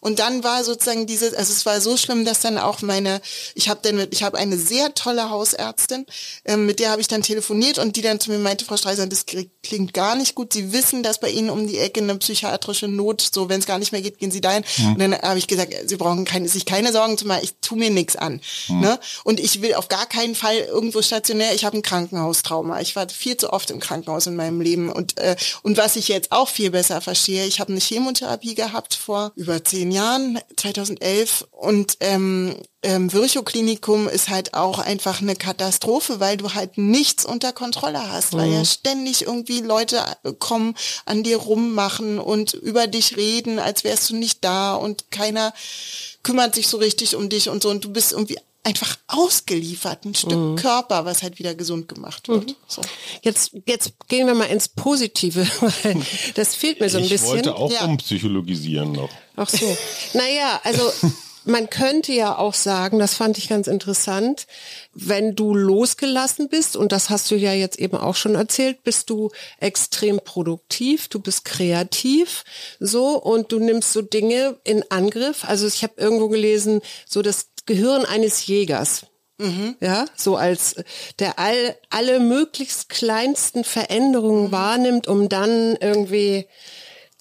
Und dann war sozusagen dieses, also es war so schlimm, dass dann auch meine, ich habe dann, mit- ich habe eine sehr tolle Hausärztin, ähm, mit der habe ich dann telefoniert und die dann zu mir meinte, Frau Streiser, das kli- klingt gar nicht gut. Sie wissen, dass bei Ihnen um die Ecke eine psychiatrische Not, so wenn es gar nicht mehr geht, gehen Sie dahin. Und dann habe ich gesagt, Sie brauchen keine, sich keine Sorgen zu machen, ich tu mir nichts an. Ne? Und ich will auf gar keinen Fall irgendwo stationär, ich habe ein Krankenhaustrauma. Ich war viel zu oft im Krankenhaus in meinem Leben. Und, äh, und was ich jetzt auch viel besser verstehe, ich habe eine Chemotherapie gehabt vor über zehn Jahren, 2011. Und ähm, ähm, Virchow-Klinikum ist halt auch einfach eine Katastrophe, weil du halt nichts unter Kontrolle hast, weil ja ständig irgendwie Leute äh, kommen, an dir rummachen und über dich reden, als wärst du nicht da und keiner kümmert sich so richtig um dich und so und du bist irgendwie einfach ausgeliefert, ein Stück Körper, was halt wieder gesund gemacht wird. So. Jetzt, jetzt gehen wir mal ins Positive, weil das fehlt mir so ein ich bisschen. wollte auch Ja. umpsychologisieren noch. Ach so. Naja, also man könnte ja auch sagen, das fand ich ganz interessant, wenn du losgelassen bist, und das hast du ja jetzt eben auch schon erzählt, bist du extrem produktiv, du bist kreativ, so, und du nimmst so Dinge in Angriff. Also ich habe irgendwo gelesen, so das Gehirn eines Jägers. Ja, so als der all, alle möglichst kleinsten Veränderungen wahrnimmt, um dann irgendwie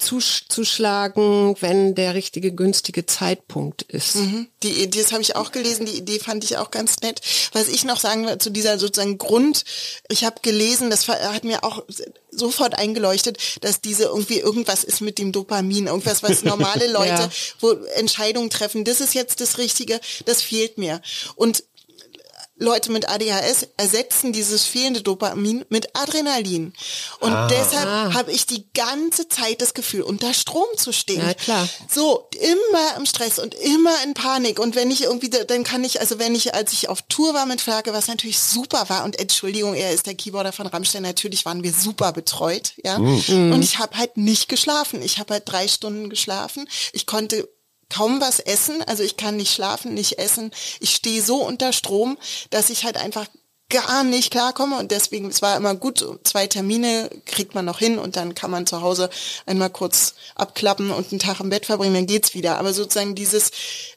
zusch- zuschlagen, wenn der richtige günstige Zeitpunkt ist. Die Idee, das habe ich auch gelesen, die Idee fand ich auch ganz nett. Was ich noch sagen will zu dieser sozusagen Grund, ich habe gelesen, das hat mir auch sofort eingeleuchtet, dass diese irgendwie irgendwas ist mit dem Dopamin, irgendwas, was normale Leute, Ja. wo Entscheidungen treffen, das ist jetzt das Richtige, das fehlt mir. Und Leute mit ADHS ersetzen dieses fehlende Dopamin mit Adrenalin. Und ah. deshalb ah. habe ich die ganze Zeit das Gefühl, unter Strom zu stehen. Ja, klar. So, immer im Stress und immer in Panik. Und wenn ich irgendwie, dann kann ich, also wenn ich, als ich auf Tour war mit Flagge, was natürlich super war, und Entschuldigung, er ist der Keyboarder von Rammstein, natürlich waren wir super betreut, ja. Mhm. Und ich habe halt nicht geschlafen. Ich habe halt drei Stunden geschlafen. Ich konnte kaum was essen, also ich kann nicht schlafen, nicht essen. Ich stehe so unter Strom, dass ich halt einfach gar nicht klarkomme und deswegen, es war immer gut, zwei Termine kriegt man noch hin und dann kann man zu Hause einmal kurz abklappen und einen Tag im Bett verbringen, dann geht's wieder. Aber sozusagen dieses,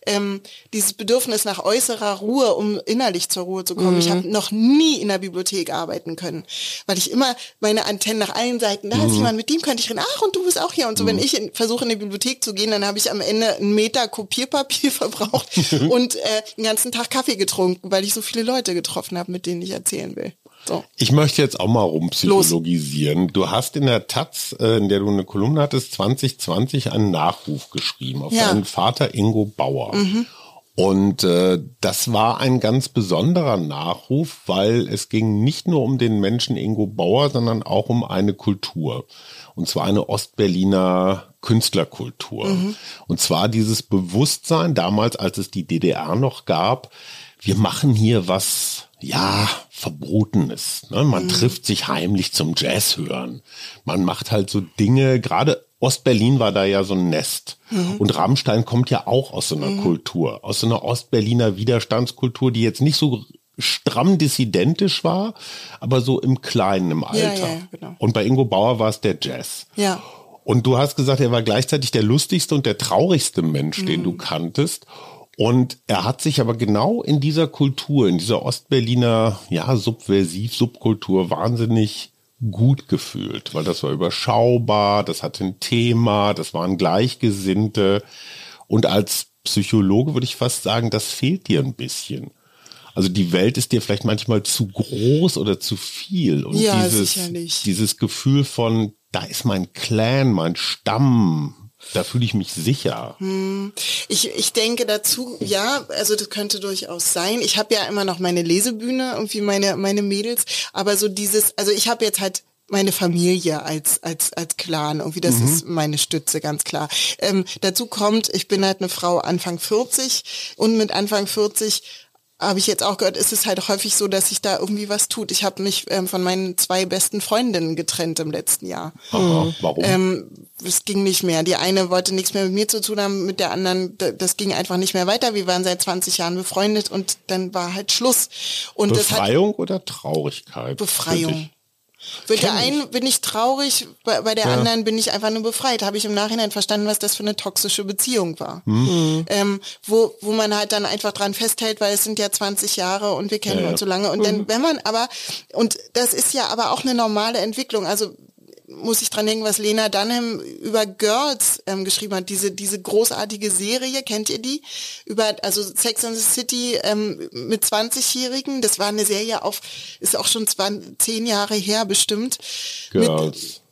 ähm, dieses Bedürfnis nach äußerer Ruhe, um innerlich zur Ruhe zu kommen. Mhm. Ich habe noch nie in der Bibliothek arbeiten können, weil ich immer meine Antennen nach allen Seiten, da mhm. ist jemand, mit dem könnte ich reden, ach und du bist auch hier und so. Mhm. Wenn ich versuche in die Bibliothek zu gehen, dann habe ich am Ende einen Meter Kopierpapier verbraucht und äh, den ganzen Tag Kaffee getrunken, weil ich so viele Leute getroffen habe, mit denen ich erzählen will. So. Ich möchte jetzt auch mal rumpsychologisieren. Los. Du hast in der Taz, äh, in der du eine Kolumne hattest, 2020 einen Nachruf geschrieben auf ja. deinen Vater Ingo Bauer. Mhm. Und äh, das war ein ganz besonderer Nachruf, weil es ging nicht nur um den Menschen Ingo Bauer, sondern auch um eine Kultur. Und zwar eine Ostberliner Künstlerkultur. Mhm. Und zwar dieses Bewusstsein, damals als es die DDR noch gab, wir machen hier was ja, verboten ist. Ne? Man mhm. trifft sich heimlich zum Jazz hören. Man macht halt so Dinge, gerade Ostberlin war da ja so ein Nest. Mhm. Und Rammstein kommt ja auch aus so einer mhm. Kultur, aus so einer Ostberliner Widerstandskultur, die jetzt nicht so stramm dissidentisch war, aber so im Kleinen, im Alter. Ja, ja, genau. Und bei Ingo Bauer war es der Jazz. Ja. Und du hast gesagt, er war gleichzeitig der lustigste und der traurigste Mensch, den du mhm. kanntest. Und er hat sich aber genau in dieser Kultur, in dieser Ostberliner, ja, subversiv, Subkultur wahnsinnig gut gefühlt, weil das war überschaubar, das hatte ein Thema, das waren Gleichgesinnte. Und als Psychologe würde ich fast sagen, das fehlt dir ein bisschen. Also die Welt ist dir vielleicht manchmal zu groß oder zu viel. Und ja, dieses, sicherlich. dieses Gefühl von, da ist mein Clan, mein Stamm, da fühle ich mich sicher. Hm. Ich, ich denke dazu, ja, also das könnte durchaus sein. Ich habe ja immer noch meine Lesebühne, irgendwie meine, meine Mädels, aber so dieses, also ich habe jetzt halt meine Familie als als als Clan irgendwie das mhm. ist meine Stütze ganz klar ähm, dazu kommt ich bin halt eine Frau Anfang 40 und mit Anfang 40 habe ich jetzt auch gehört, ist es halt häufig so, dass sich da irgendwie was tut. Ich habe mich ähm, von meinen zwei besten Freundinnen getrennt im letzten Jahr. Aha, warum? Ähm, es ging nicht mehr. Die eine wollte nichts mehr mit mir zu tun haben, mit der anderen, das ging einfach nicht mehr weiter. Wir waren seit 20 Jahren befreundet und dann war halt Schluss. Und Befreiung oder Traurigkeit? Befreiung. Bei der einen bin ich traurig, bei, bei der ja. anderen bin ich einfach nur befreit. Habe ich im Nachhinein verstanden, was das für eine toxische Beziehung war. Mhm. Ähm, wo, wo man halt dann einfach dran festhält, weil es sind ja 20 Jahre und wir kennen ja, uns so lange. Und mhm. dann, wenn man aber, und das ist ja aber auch eine normale Entwicklung. Also muss ich dran denken, was Lena Dunham über Girls ähm, geschrieben hat. Diese, diese großartige Serie, kennt ihr die? Über, also Sex and the City ähm, mit 20-Jährigen. Das war eine Serie auf, ist auch schon zwei, zehn Jahre her bestimmt. Girls. Mit,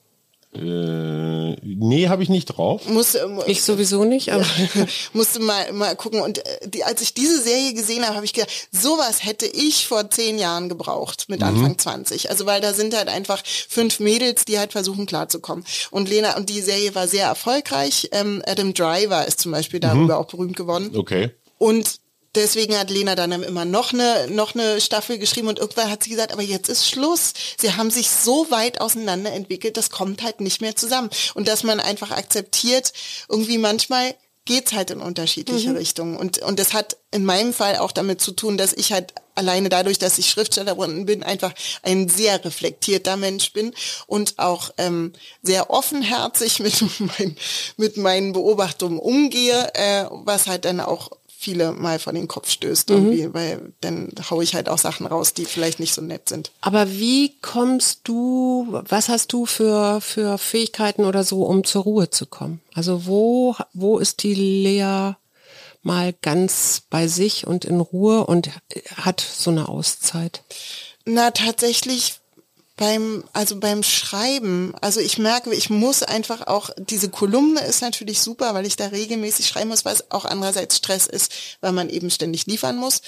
äh, nee, habe ich nicht drauf. Muss, äh, ich sowieso nicht, aber musste mal mal gucken. Und äh, die, als ich diese Serie gesehen habe, habe ich gedacht, sowas hätte ich vor zehn Jahren gebraucht mit mhm. Anfang mhm. 20. Also weil da sind halt einfach fünf Mädels, die halt versuchen klarzukommen. Und Lena und die Serie war sehr erfolgreich. Ähm, Adam Driver ist zum Beispiel darüber mhm. auch berühmt geworden. Okay. Und deswegen hat Lena dann immer noch eine, noch eine Staffel geschrieben und irgendwann hat sie gesagt, aber jetzt ist Schluss. Sie haben sich so weit auseinander entwickelt, das kommt halt nicht mehr zusammen. Und dass man einfach akzeptiert, irgendwie manchmal geht's halt in unterschiedliche mhm. Richtungen. Und, und das hat in meinem Fall auch damit zu tun, dass ich halt alleine dadurch, dass ich Schriftstellerin bin, einfach ein sehr reflektierter Mensch bin und auch ähm, sehr offenherzig mit, mein, mit meinen Beobachtungen umgehe, äh, was halt dann auch viele mal vor den Kopf stößt, mhm. irgendwie, weil dann haue ich halt auch Sachen raus, die vielleicht nicht so nett sind. Aber wie kommst du, was hast du für, für Fähigkeiten oder so, um zur Ruhe zu kommen? Also wo, wo ist die Lea mal ganz bei sich und in Ruhe und hat so eine Auszeit? Na, tatsächlich beim, also beim Schreiben, also ich merke, ich muss einfach auch, diese Kolumne ist natürlich super, weil ich da regelmäßig schreiben muss, was auch andererseits Stress ist, weil man eben ständig liefern muss.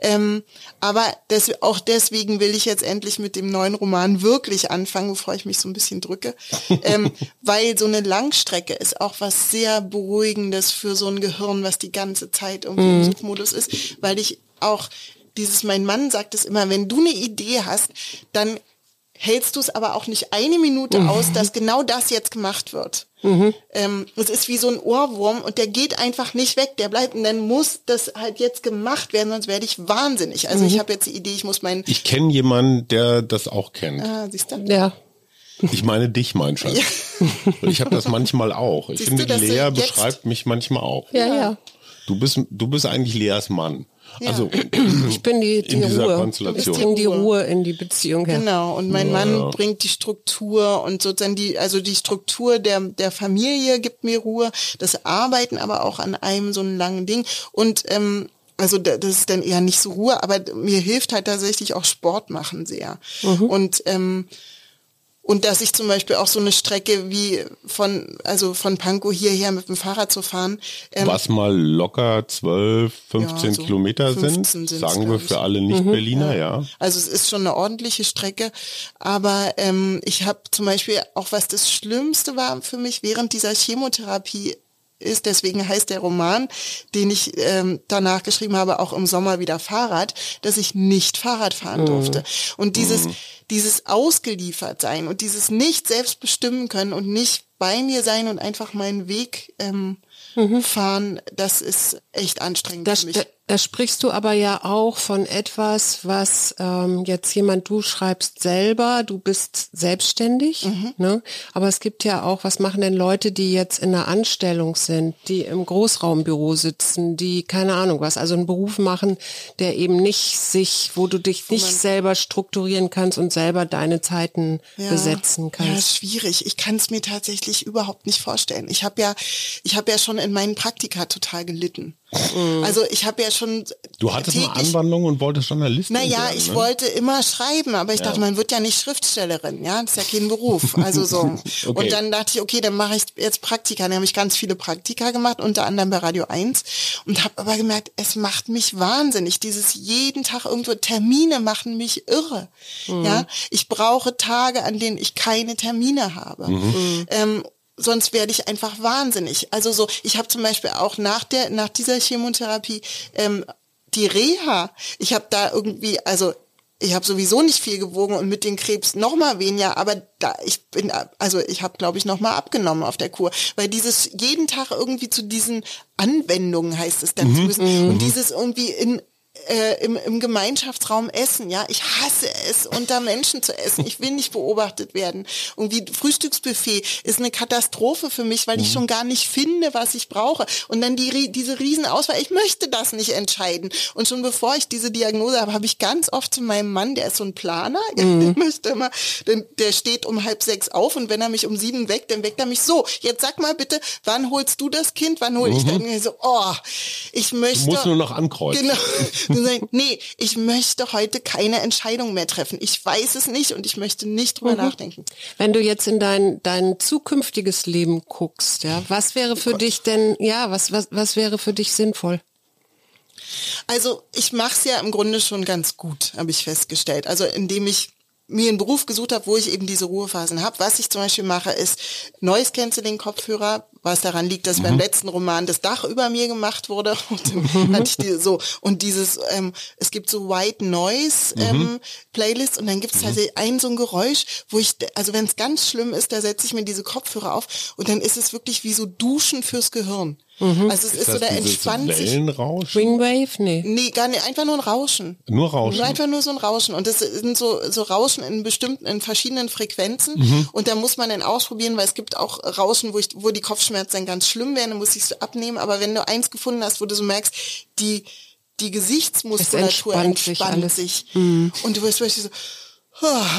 Ähm, aber des, auch deswegen will ich jetzt endlich mit dem neuen Roman wirklich anfangen, bevor ich mich so ein bisschen drücke. ähm, weil so eine Langstrecke ist auch was sehr Beruhigendes für so ein Gehirn, was die ganze Zeit irgendwie mhm. im Suchmodus ist, weil ich auch dieses, mein Mann sagt es immer, wenn du eine Idee hast, dann hältst du es aber auch nicht eine Minute mhm. aus, dass genau das jetzt gemacht wird. Mhm. Ähm, es ist wie so ein Ohrwurm und der geht einfach nicht weg, der bleibt und dann muss das halt jetzt gemacht werden, sonst werde ich wahnsinnig. Also mhm. ich habe jetzt die Idee, ich muss meinen... Ich kenne jemanden, der das auch kennt. Ah, siehst du? Ja. Ich meine dich, mein Schatz. Ja. Ich habe das manchmal auch. Ich siehst finde, du, Lea beschreibt mich manchmal auch. Ja, ja. Du bist, du bist eigentlich Leas Mann. Ja. Also ich bin die, die Ruhe. Ich bringe die Ruhe in die Beziehung her. Genau. Und mein ja, Mann bringt die Struktur und sozusagen die, also die Struktur der der Familie gibt mir Ruhe. Das Arbeiten aber auch an einem so einen langen Ding und ähm, also das ist dann eher nicht so Ruhe, aber mir hilft halt tatsächlich auch Sport machen sehr. Mhm. Und ähm, und dass ich zum Beispiel auch so eine Strecke wie von, also von Pankow hierher mit dem Fahrrad zu fahren. Ähm, Was mal locker 12, 15 ja, so Kilometer sind, sagen wir für alle Nicht-Berliner, mhm, ja. ja. Also es ist schon eine ordentliche Strecke. Aber ähm, ich habe zum Beispiel auch, was das Schlimmste war für mich während dieser Chemotherapie, ist, deswegen heißt der Roman, den ich ähm, danach geschrieben habe, auch im Sommer wieder Fahrrad, dass ich nicht Fahrrad fahren mhm. durfte. Und dieses, mhm. dieses ausgeliefert sein und dieses nicht selbst bestimmen können und nicht bei mir sein und einfach meinen Weg ähm, mhm. fahren, das ist echt anstrengend das, für mich. Da sprichst du aber ja auch von etwas, was ähm, jetzt jemand, du schreibst selber, du bist selbstständig, mhm. ne? aber es gibt ja auch, was machen denn Leute, die jetzt in einer Anstellung sind, die im Großraumbüro sitzen, die keine Ahnung was, also einen Beruf machen, der eben nicht sich, wo du dich wo nicht selber strukturieren kannst und selber deine Zeiten ja. besetzen kannst. Ja, schwierig. Ich kann es mir tatsächlich überhaupt nicht vorstellen. Ich habe ja, ich habe ja schon in meinen Praktika total gelitten. Mhm. Also ich habe ja schon. Du hattest täglich, eine Anwandlung und wolltest Journalistin Naja, werden, ich ne? wollte immer schreiben, aber ich ja. dachte, man wird ja nicht Schriftstellerin, ja, das ist ja kein Beruf. Also so. okay. Und dann dachte ich, okay, dann mache ich jetzt Praktika. Dann habe ich ganz viele Praktika gemacht, unter anderem bei Radio 1 und habe aber gemerkt, es macht mich wahnsinnig. Dieses jeden Tag irgendwo Termine machen mich irre. Mhm. Ja, ich brauche Tage, an denen ich keine Termine habe. Mhm. Ähm, sonst werde ich einfach wahnsinnig. Also so, ich habe zum Beispiel auch nach der, nach dieser Chemotherapie ähm, die Reha. Ich habe da irgendwie, also ich habe sowieso nicht viel gewogen und mit den Krebs noch mal weniger, aber da ich bin also ich habe glaube ich noch mal abgenommen auf der Kur, weil dieses jeden Tag irgendwie zu diesen Anwendungen heißt es dann mhm. zu müssen und mhm. dieses irgendwie in äh, im, im Gemeinschaftsraum essen, ja. Ich hasse es, unter Menschen zu essen. Ich will nicht beobachtet werden. Irgendwie Frühstücksbuffet ist eine Katastrophe für mich, weil ich mhm. schon gar nicht finde, was ich brauche. Und dann die, diese Riesenauswahl, ich möchte das nicht entscheiden. Und schon bevor ich diese Diagnose habe, habe ich ganz oft zu meinem Mann, der ist so ein Planer, mhm. der möchte immer, der steht um halb sechs auf und wenn er mich um sieben weckt, dann weckt er mich so. Jetzt sag mal bitte, wann holst du das Kind? Wann hole ich mhm. dann? So, oh, ich möchte. Du musst nur noch ankreuzen. Genau. und sagen, nee, ich möchte heute keine Entscheidung mehr treffen. Ich weiß es nicht und ich möchte nicht drüber mhm. nachdenken. Wenn du jetzt in dein, dein zukünftiges Leben guckst, ja, was wäre für oh dich denn, ja, was, was, was wäre für dich sinnvoll? Also ich mache es ja im Grunde schon ganz gut, habe ich festgestellt. Also indem ich mir einen Beruf gesucht habe, wo ich eben diese Ruhephasen habe. Was ich zum Beispiel mache, ist Noise Cancelling Kopfhörer, was daran liegt, dass mhm. beim letzten Roman das Dach über mir gemacht wurde und dann hatte ich die so und dieses ähm, es gibt so White Noise mhm. ähm, mhm. Playlists und dann gibt es tatsächlich mhm. ein so ein Geräusch, wo ich also wenn es ganz schlimm ist, da setze ich mir diese Kopfhörer auf und dann ist es wirklich wie so Duschen fürs Gehirn. Mhm. Also es ist, ist so, der entspannt sich. Wingwave? Nee. Nee, gar nicht, einfach nur ein Rauschen. Nur Rauschen. Nur einfach nur so ein Rauschen. Und das sind so, so Rauschen in bestimmten, in verschiedenen Frequenzen. Mhm. Und da muss man dann ausprobieren, weil es gibt auch Rauschen, wo ich, wo die Kopfschmerzen dann ganz schlimm werden, dann muss ich es abnehmen. Aber wenn du eins gefunden hast, wo du so merkst, die, die Gesichtsmuskulatur entspannt, entspannt sich. sich. Mhm. Und du wirst wirklich so,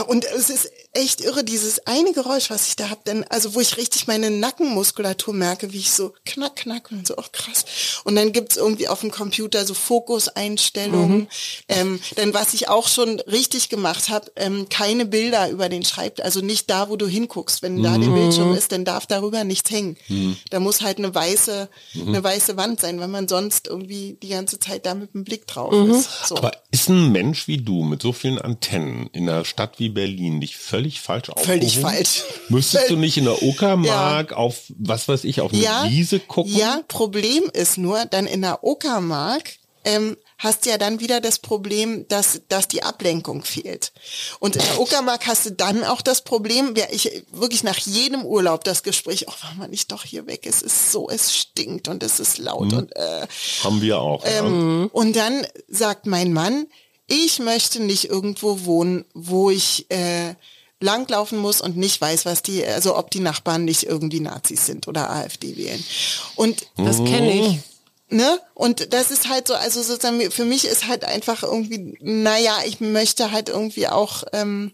und es ist echt irre, dieses eine Geräusch, was ich da hab, denn also wo ich richtig meine Nackenmuskulatur merke, wie ich so knack, knack und so, ach krass. Und dann gibt's irgendwie auf dem Computer so Fokuseinstellungen. Mhm. Ähm, denn was ich auch schon richtig gemacht habe, ähm, keine Bilder über den Schreibtisch, also nicht da, wo du hinguckst. Wenn da mhm. der Bildschirm ist, dann darf darüber nichts hängen. Mhm. Da muss halt eine weiße, mhm. eine weiße Wand sein, weil man sonst irgendwie die ganze Zeit da mit dem Blick drauf mhm. ist. So. Aber ist ein Mensch wie du mit so vielen Antennen in einer Stadt wie Berlin nicht völlig falsch aufgehoben? Völlig falsch. Müsstest du nicht in der Uckermark ja. auf, was weiß ich, auf eine ja, Wiese gucken? Ja, Problem ist nur, dann in der Uckermark ähm, hast ja dann wieder das Problem, dass, dass die Ablenkung fehlt. Und in der Uckermark hast du dann auch das Problem, ja, ich wirklich nach jedem Urlaub das Gespräch, ach, oh, war man nicht doch hier weg, es ist so, es stinkt und es ist laut mhm. und äh, haben wir auch. Ähm, ja. Und dann sagt mein Mann, ich möchte nicht irgendwo wohnen, wo ich äh, langlaufen muss und nicht weiß, was die, also ob die Nachbarn nicht irgendwie Nazis sind oder AfD wählen. Und das kenne ich. Ne? Und das ist halt so, also sozusagen für mich ist halt einfach irgendwie, naja, ich möchte halt irgendwie auch ähm,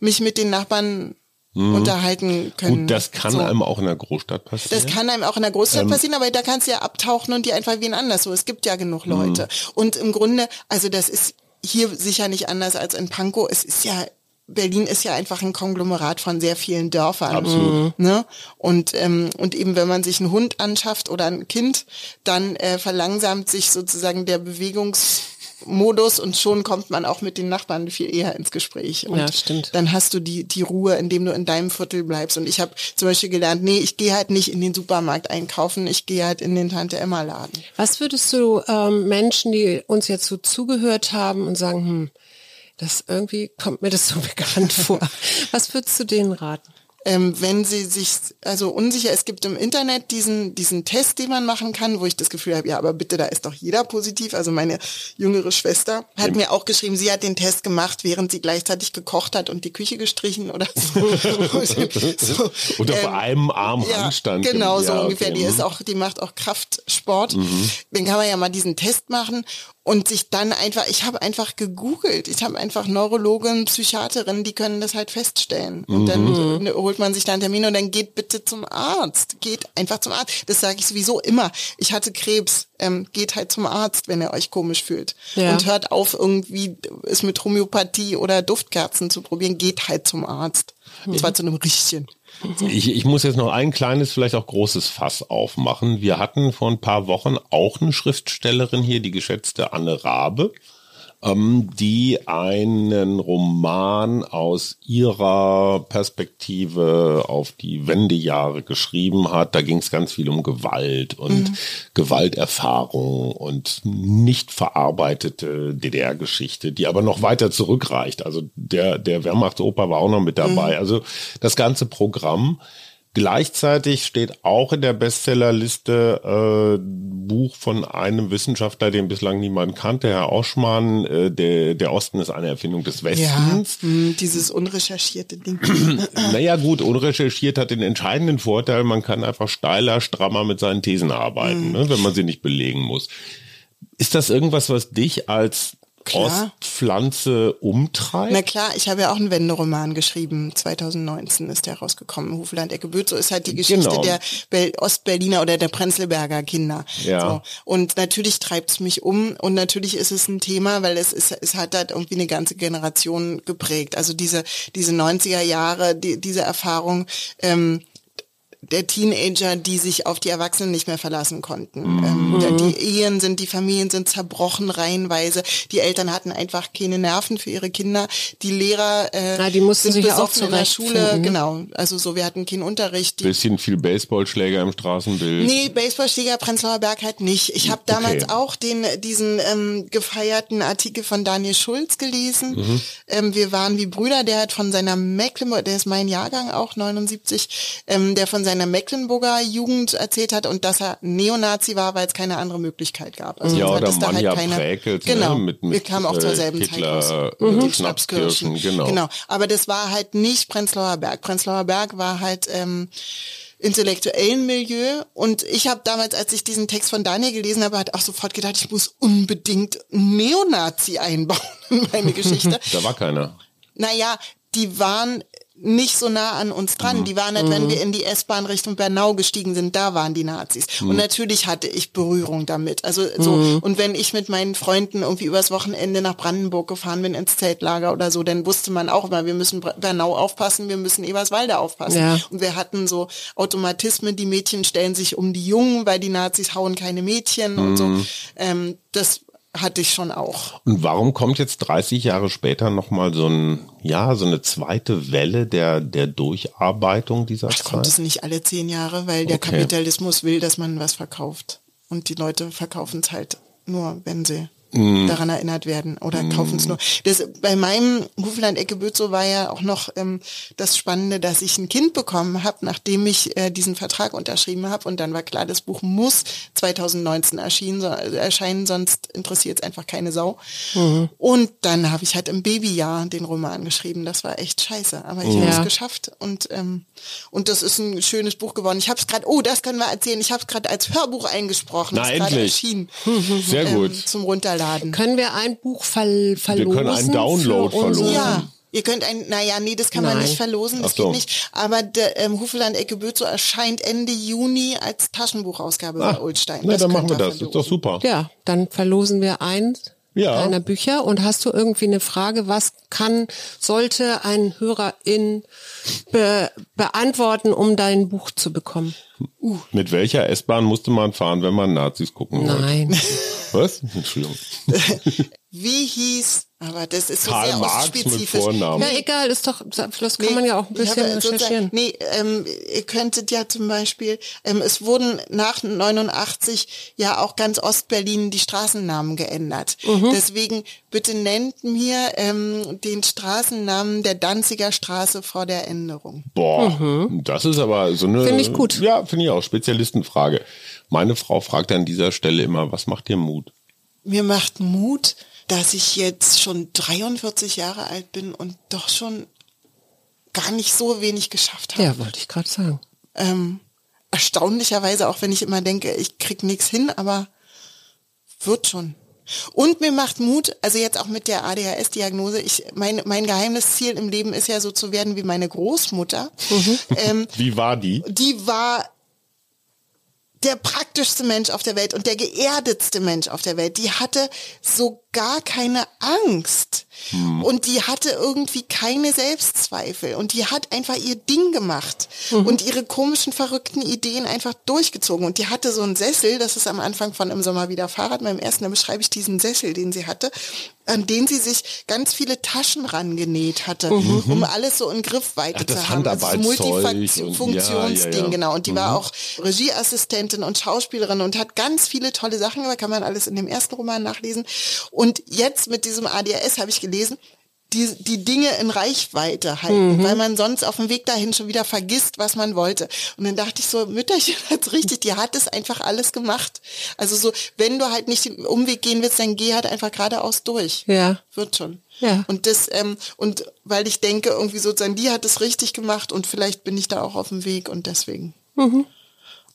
mich mit den Nachbarn mhm. unterhalten können. Gut, das kann so. einem auch in der Großstadt passieren. Das kann einem auch in der Großstadt ähm. passieren, aber da kannst du ja abtauchen und die einfach wie ein anders so. Es gibt ja genug Leute. Mhm. Und im Grunde, also das ist hier sicher nicht anders als in Pankow. Es ist ja Berlin ist ja einfach ein Konglomerat von sehr vielen Dörfern. Absolut. Ne? Und, ähm, und eben wenn man sich einen Hund anschafft oder ein Kind, dann äh, verlangsamt sich sozusagen der Bewegungsmodus und schon kommt man auch mit den Nachbarn viel eher ins Gespräch. Und ja, stimmt. dann hast du die, die Ruhe, indem du in deinem Viertel bleibst. Und ich habe zum Beispiel gelernt, nee, ich gehe halt nicht in den Supermarkt einkaufen, ich gehe halt in den Tante-Emma-Laden. Was würdest du ähm, Menschen, die uns jetzt so zugehört haben und sagen, hm, das irgendwie kommt mir das so bekannt vor. Was würdest du denen raten? Ähm, wenn sie sich also unsicher, es gibt im Internet diesen, diesen Test, den man machen kann, wo ich das Gefühl habe, ja, aber bitte, da ist doch jeder positiv. Also meine jüngere Schwester hat ja. mir auch geschrieben, sie hat den Test gemacht, während sie gleichzeitig gekocht hat und die Küche gestrichen oder so. so und auf ähm, einem Arm ja, Handstand. Genau, so ungefähr. Okay. Die ist auch, die macht auch Kraftsport. Mhm. Dann kann man ja mal diesen Test machen und sich dann einfach, ich habe einfach gegoogelt, ich habe einfach Neurologen, Psychiaterinnen, die können das halt feststellen. Und mhm. dann holt man sich da einen Termin und dann geht bitte zum Arzt. Geht einfach zum Arzt. Das sage ich sowieso immer. Ich hatte Krebs, ähm, geht halt zum Arzt, wenn ihr euch komisch fühlt. Ja. Und hört auf, irgendwie es mit Homöopathie oder Duftkerzen zu probieren, geht halt zum Arzt. Mhm. Und zwar zu einem richtigen. Ich, ich muss jetzt noch ein kleines, vielleicht auch großes Fass aufmachen. Wir hatten vor ein paar Wochen auch eine Schriftstellerin hier, die geschätzte Anne Rabe ähm, die einen Roman aus ihrer Perspektive auf die Wendejahre geschrieben hat. Da ging es ganz viel um Gewalt und mhm. Gewalterfahrung und nicht verarbeitete DDR-Geschichte, die aber noch weiter zurückreicht. Also der, der Wehrmachtsoper war auch noch mit dabei. Mhm. Also das ganze Programm. Gleichzeitig steht auch in der Bestsellerliste äh, Buch von einem Wissenschaftler, den bislang niemand kannte, Herr Oschmann, äh, der, der Osten ist eine Erfindung des Westens. Ja, mh, dieses unrecherchierte Ding. naja gut, unrecherchiert hat den entscheidenden Vorteil, man kann einfach steiler, strammer mit seinen Thesen arbeiten, mhm. ne, wenn man sie nicht belegen muss. Ist das irgendwas, was dich als Klar. Ostpflanze umtreibt? Na klar, ich habe ja auch einen Wenderoman geschrieben. 2019 ist der rausgekommen. Hufland Ecke Böth. So ist halt die Geschichte genau. der Be Ostberliner oder der Prenzlberger Kinder. Ja. So. Und natürlich treibt es mich um. Und natürlich ist es ein Thema, weil es ist, es hat halt irgendwie eine ganze Generation geprägt. Also diese, diese 90er Jahre, die, diese Erfahrung, ähm, der Teenager, die sich auf die Erwachsenen nicht mehr verlassen konnten. Mhm. Ähm, die Ehen sind, die Familien sind zerbrochen reihenweise. Die Eltern hatten einfach keine Nerven für ihre Kinder. Die Lehrer äh, ja, die mussten sind sich auch in der Schule. Finden. Genau, also so, wir hatten keinen Unterricht. Die, Bisschen viel Baseballschläger im Straßenbild. Nee, Baseballschläger Prenzlauer Berg halt nicht. Ich habe damals okay. auch den diesen ähm, gefeierten Artikel von Daniel Schulz gelesen. Mhm. Ähm, wir waren wie Brüder, der hat von seiner Mecklenburg, der ist mein Jahrgang auch 79, ähm, der von seiner seiner Mecklenburger Jugend erzählt hat und dass er Neonazi war, weil es keine andere Möglichkeit gab. Also ja, oder man halt keine, präkelt, ne, genau, ne? mit, mit, wir kamen auch zur äh, selben Hitler, Zeit aus. Mhm. Mit Schnapskirchen, genau. genau. Aber das war halt nicht Prenzlauer Berg. Prenzlauer Berg war halt ähm, intellektuellen Milieu. Und ich habe damals, als ich diesen Text von Daniel gelesen habe, hat auch sofort gedacht, ich muss unbedingt Neonazi einbauen in meine Geschichte. da war keiner. Naja, die waren nicht so nah an uns dran. Die waren halt, wenn wir in die S-Bahn Richtung Bernau gestiegen sind, da waren die Nazis. Und natürlich hatte ich Berührung damit. Also so, und wenn ich mit meinen Freunden irgendwie übers Wochenende nach Brandenburg gefahren bin ins Zeltlager oder so, dann wusste man auch immer, wir müssen Bernau aufpassen, wir müssen Eberswalde aufpassen. Ja. Und wir hatten so Automatismen, die Mädchen stellen sich um die Jungen, weil die Nazis hauen keine Mädchen und so. Ähm, das hatte ich schon auch. Und warum kommt jetzt 30 Jahre später nochmal so ein, ja, so eine zweite Welle der, der Durcharbeitung dieser Ach, kommt Zeit? es nicht alle zehn Jahre, weil der Okay. Kapitalismus will, dass man was verkauft. Und die Leute verkaufen es halt nur, wenn sie Mhm. daran erinnert werden oder kaufen es nur. Das, bei meinem Hufland Ecke Bötzow war ja auch noch ähm, das Spannende, dass ich ein Kind bekommen habe, nachdem ich äh, diesen Vertrag unterschrieben habe. Und dann war klar, das Buch muss 2019 erschienen, so, also erscheinen, sonst interessiert es einfach keine Sau. Mhm. Und dann habe ich halt im Babyjahr den Roman geschrieben. Das war echt scheiße, aber ich Mhm. habe Ja. es geschafft. Und, ähm, und das ist ein schönes Buch geworden. Ich habe es gerade, oh, das können wir erzählen, ich habe es gerade als Hörbuch eingesprochen. Na, endlich. erschienen. Sehr gut. Ähm, zum Runterladen. Können wir ein Buch ver verlosen? können einen Download verlosen. Ja. Ihr könnt ein, naja, nee, das kann man Nein. nicht verlosen, das Ach so. geht nicht. Aber der ähm, Hufeland Ecke Bötzow erscheint Ende Juni als Taschenbuchausgabe bei Ulstein. Na, Das dann machen wir das. Das ist doch verlosen. super. Ja, dann verlosen wir eins Ja. deiner Bücher. Und hast du irgendwie eine Frage, was kann, sollte ein Hörerin be beantworten, um dein Buch zu bekommen? Mit welcher S-Bahn musste man fahren, wenn man Nazis gucken wollte? Nein. Was? Entschuldigung. Wie hieß, aber das ist so Karl sehr Marx mit. Vornamen. Egal, ist doch, das kann Nee, man ja auch ein bisschen recherchieren. Nee, ähm, ihr könntet ja zum Beispiel, ähm, es wurden nach 89 ja auch ganz Ostberlin die Straßennamen geändert. Mhm. Deswegen bitte nennt mir ähm, den Straßennamen der Danziger Straße vor der Änderung. Boah, das ist aber so eine. Mhm. Finde ich gut. Ja, finde ich auch. Spezialistenfrage. Meine Frau fragt an dieser Stelle immer, was macht dir Mut? Mir macht Mut, dass ich jetzt schon 43 Jahre alt bin und doch schon gar nicht so wenig geschafft habe. Ja, wollte ich gerade sagen. ähm, erstaunlicherweise, auch wenn ich immer denke, ich krieg nichts hin, aber wird schon. Und mir macht Mut, also jetzt auch mit der ADHS-Diagnose, ich, mein, mein geheimes Ziel im Leben ist ja so zu werden wie meine Großmutter. Ähm, Wie war die? die war der praktischste Mensch auf der Welt und der geerdetste Mensch auf der Welt. Die hatte so gar keine Angst. Und die hatte irgendwie keine Selbstzweifel. Und die hat einfach ihr Ding gemacht. Und ihre komischen, verrückten Ideen einfach durchgezogen. Und die hatte so einen Sessel, das ist am Anfang von Im Sommer wieder Fahrrad, beim ersten, da beschreibe ich diesen Sessel, den sie hatte, an den sie sich ganz viele Taschen rangenäht hatte, um alles so in Griffweite Ach, das zu haben. Also und- Multifunktionsding, ja, ja, ja. genau. Und die war auch Regieassistentin und Schauspielerin und hat ganz viele tolle Sachen gemacht, kann man alles in dem ersten Roman nachlesen. Und jetzt mit diesem ADHS habe ich gelesen, die, die Dinge in Reichweite halten, weil man sonst auf dem Weg dahin schon wieder vergisst, was man wollte. Und dann dachte ich so, Mütterchen hat's richtig, die hat es einfach alles gemacht. Also so, wenn du halt nicht den Umweg gehen willst, dann geh halt einfach geradeaus durch. Ja. Wird schon. Ja. Und das, ähm, und weil ich denke, irgendwie sozusagen, die hat es richtig gemacht und vielleicht bin ich da auch auf dem Weg und deswegen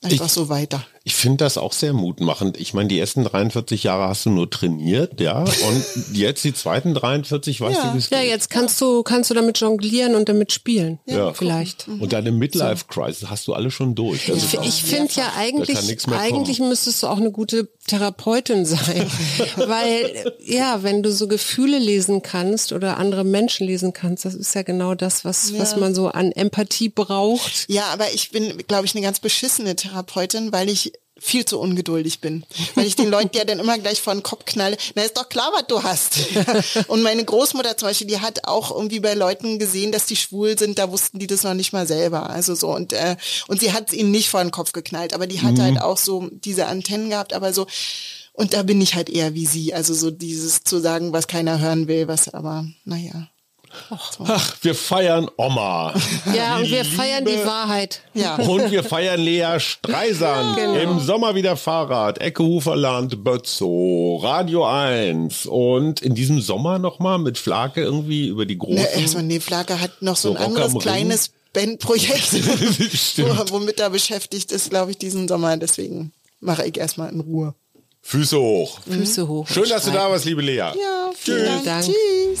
einfach Ich- so weiter. Ich finde das auch sehr mutmachend. Ich meine, die ersten 43 Jahre hast du nur trainiert, ja, und jetzt die zweiten 43, weißt Ja. du, wie es Ja, jetzt kannst du, kannst du damit jonglieren und damit spielen. Ja. Vielleicht. Und deine Midlife-Crisis hast du alle schon durch. Das Ich, ich finde ja eigentlich, eigentlich müsstest du auch eine gute Therapeutin sein. Weil, ja, wenn du so Gefühle lesen kannst oder andere Menschen lesen kannst, das ist ja genau das, was, was man so an Empathie braucht. Ja, aber ich bin, glaube ich, eine ganz beschissene Therapeutin, weil ich viel zu ungeduldig bin. Weil ich den Leuten ja dann immer gleich vor den Kopf knalle, na ist doch klar, was du hast. Und meine Großmutter zum Beispiel, die hat auch irgendwie bei Leuten gesehen, dass die schwul sind, da wussten die das noch nicht mal selber. Also so und äh, und sie hat es ihnen nicht vor den Kopf geknallt, aber die hat halt auch so diese Antennen gehabt, aber so und da bin ich halt eher wie sie, also so dieses zu sagen, was keiner hören will, was aber naja. Ach, wir feiern Oma. Ja, und wir Die feiern die Liebe- Wahrheit. Ja. Und wir feiern Lea Streisand. Genau. Im Sommer wieder Fahrrad. Ecke Huferland, Bötzow, Radio 1. Und in diesem Sommer nochmal mit Flake irgendwie über die großen. Ne, erstmal, nee, Flake hat noch so, So ein anderes kleines Bandprojekt, womit er beschäftigt ist, glaube ich, diesen Sommer. Deswegen mache ich erstmal in Ruhe. Füße hoch. Füße hoch. Schön, dass du da warst, liebe Lea. Ja, vielen Tschüss. Dank. Tschüss.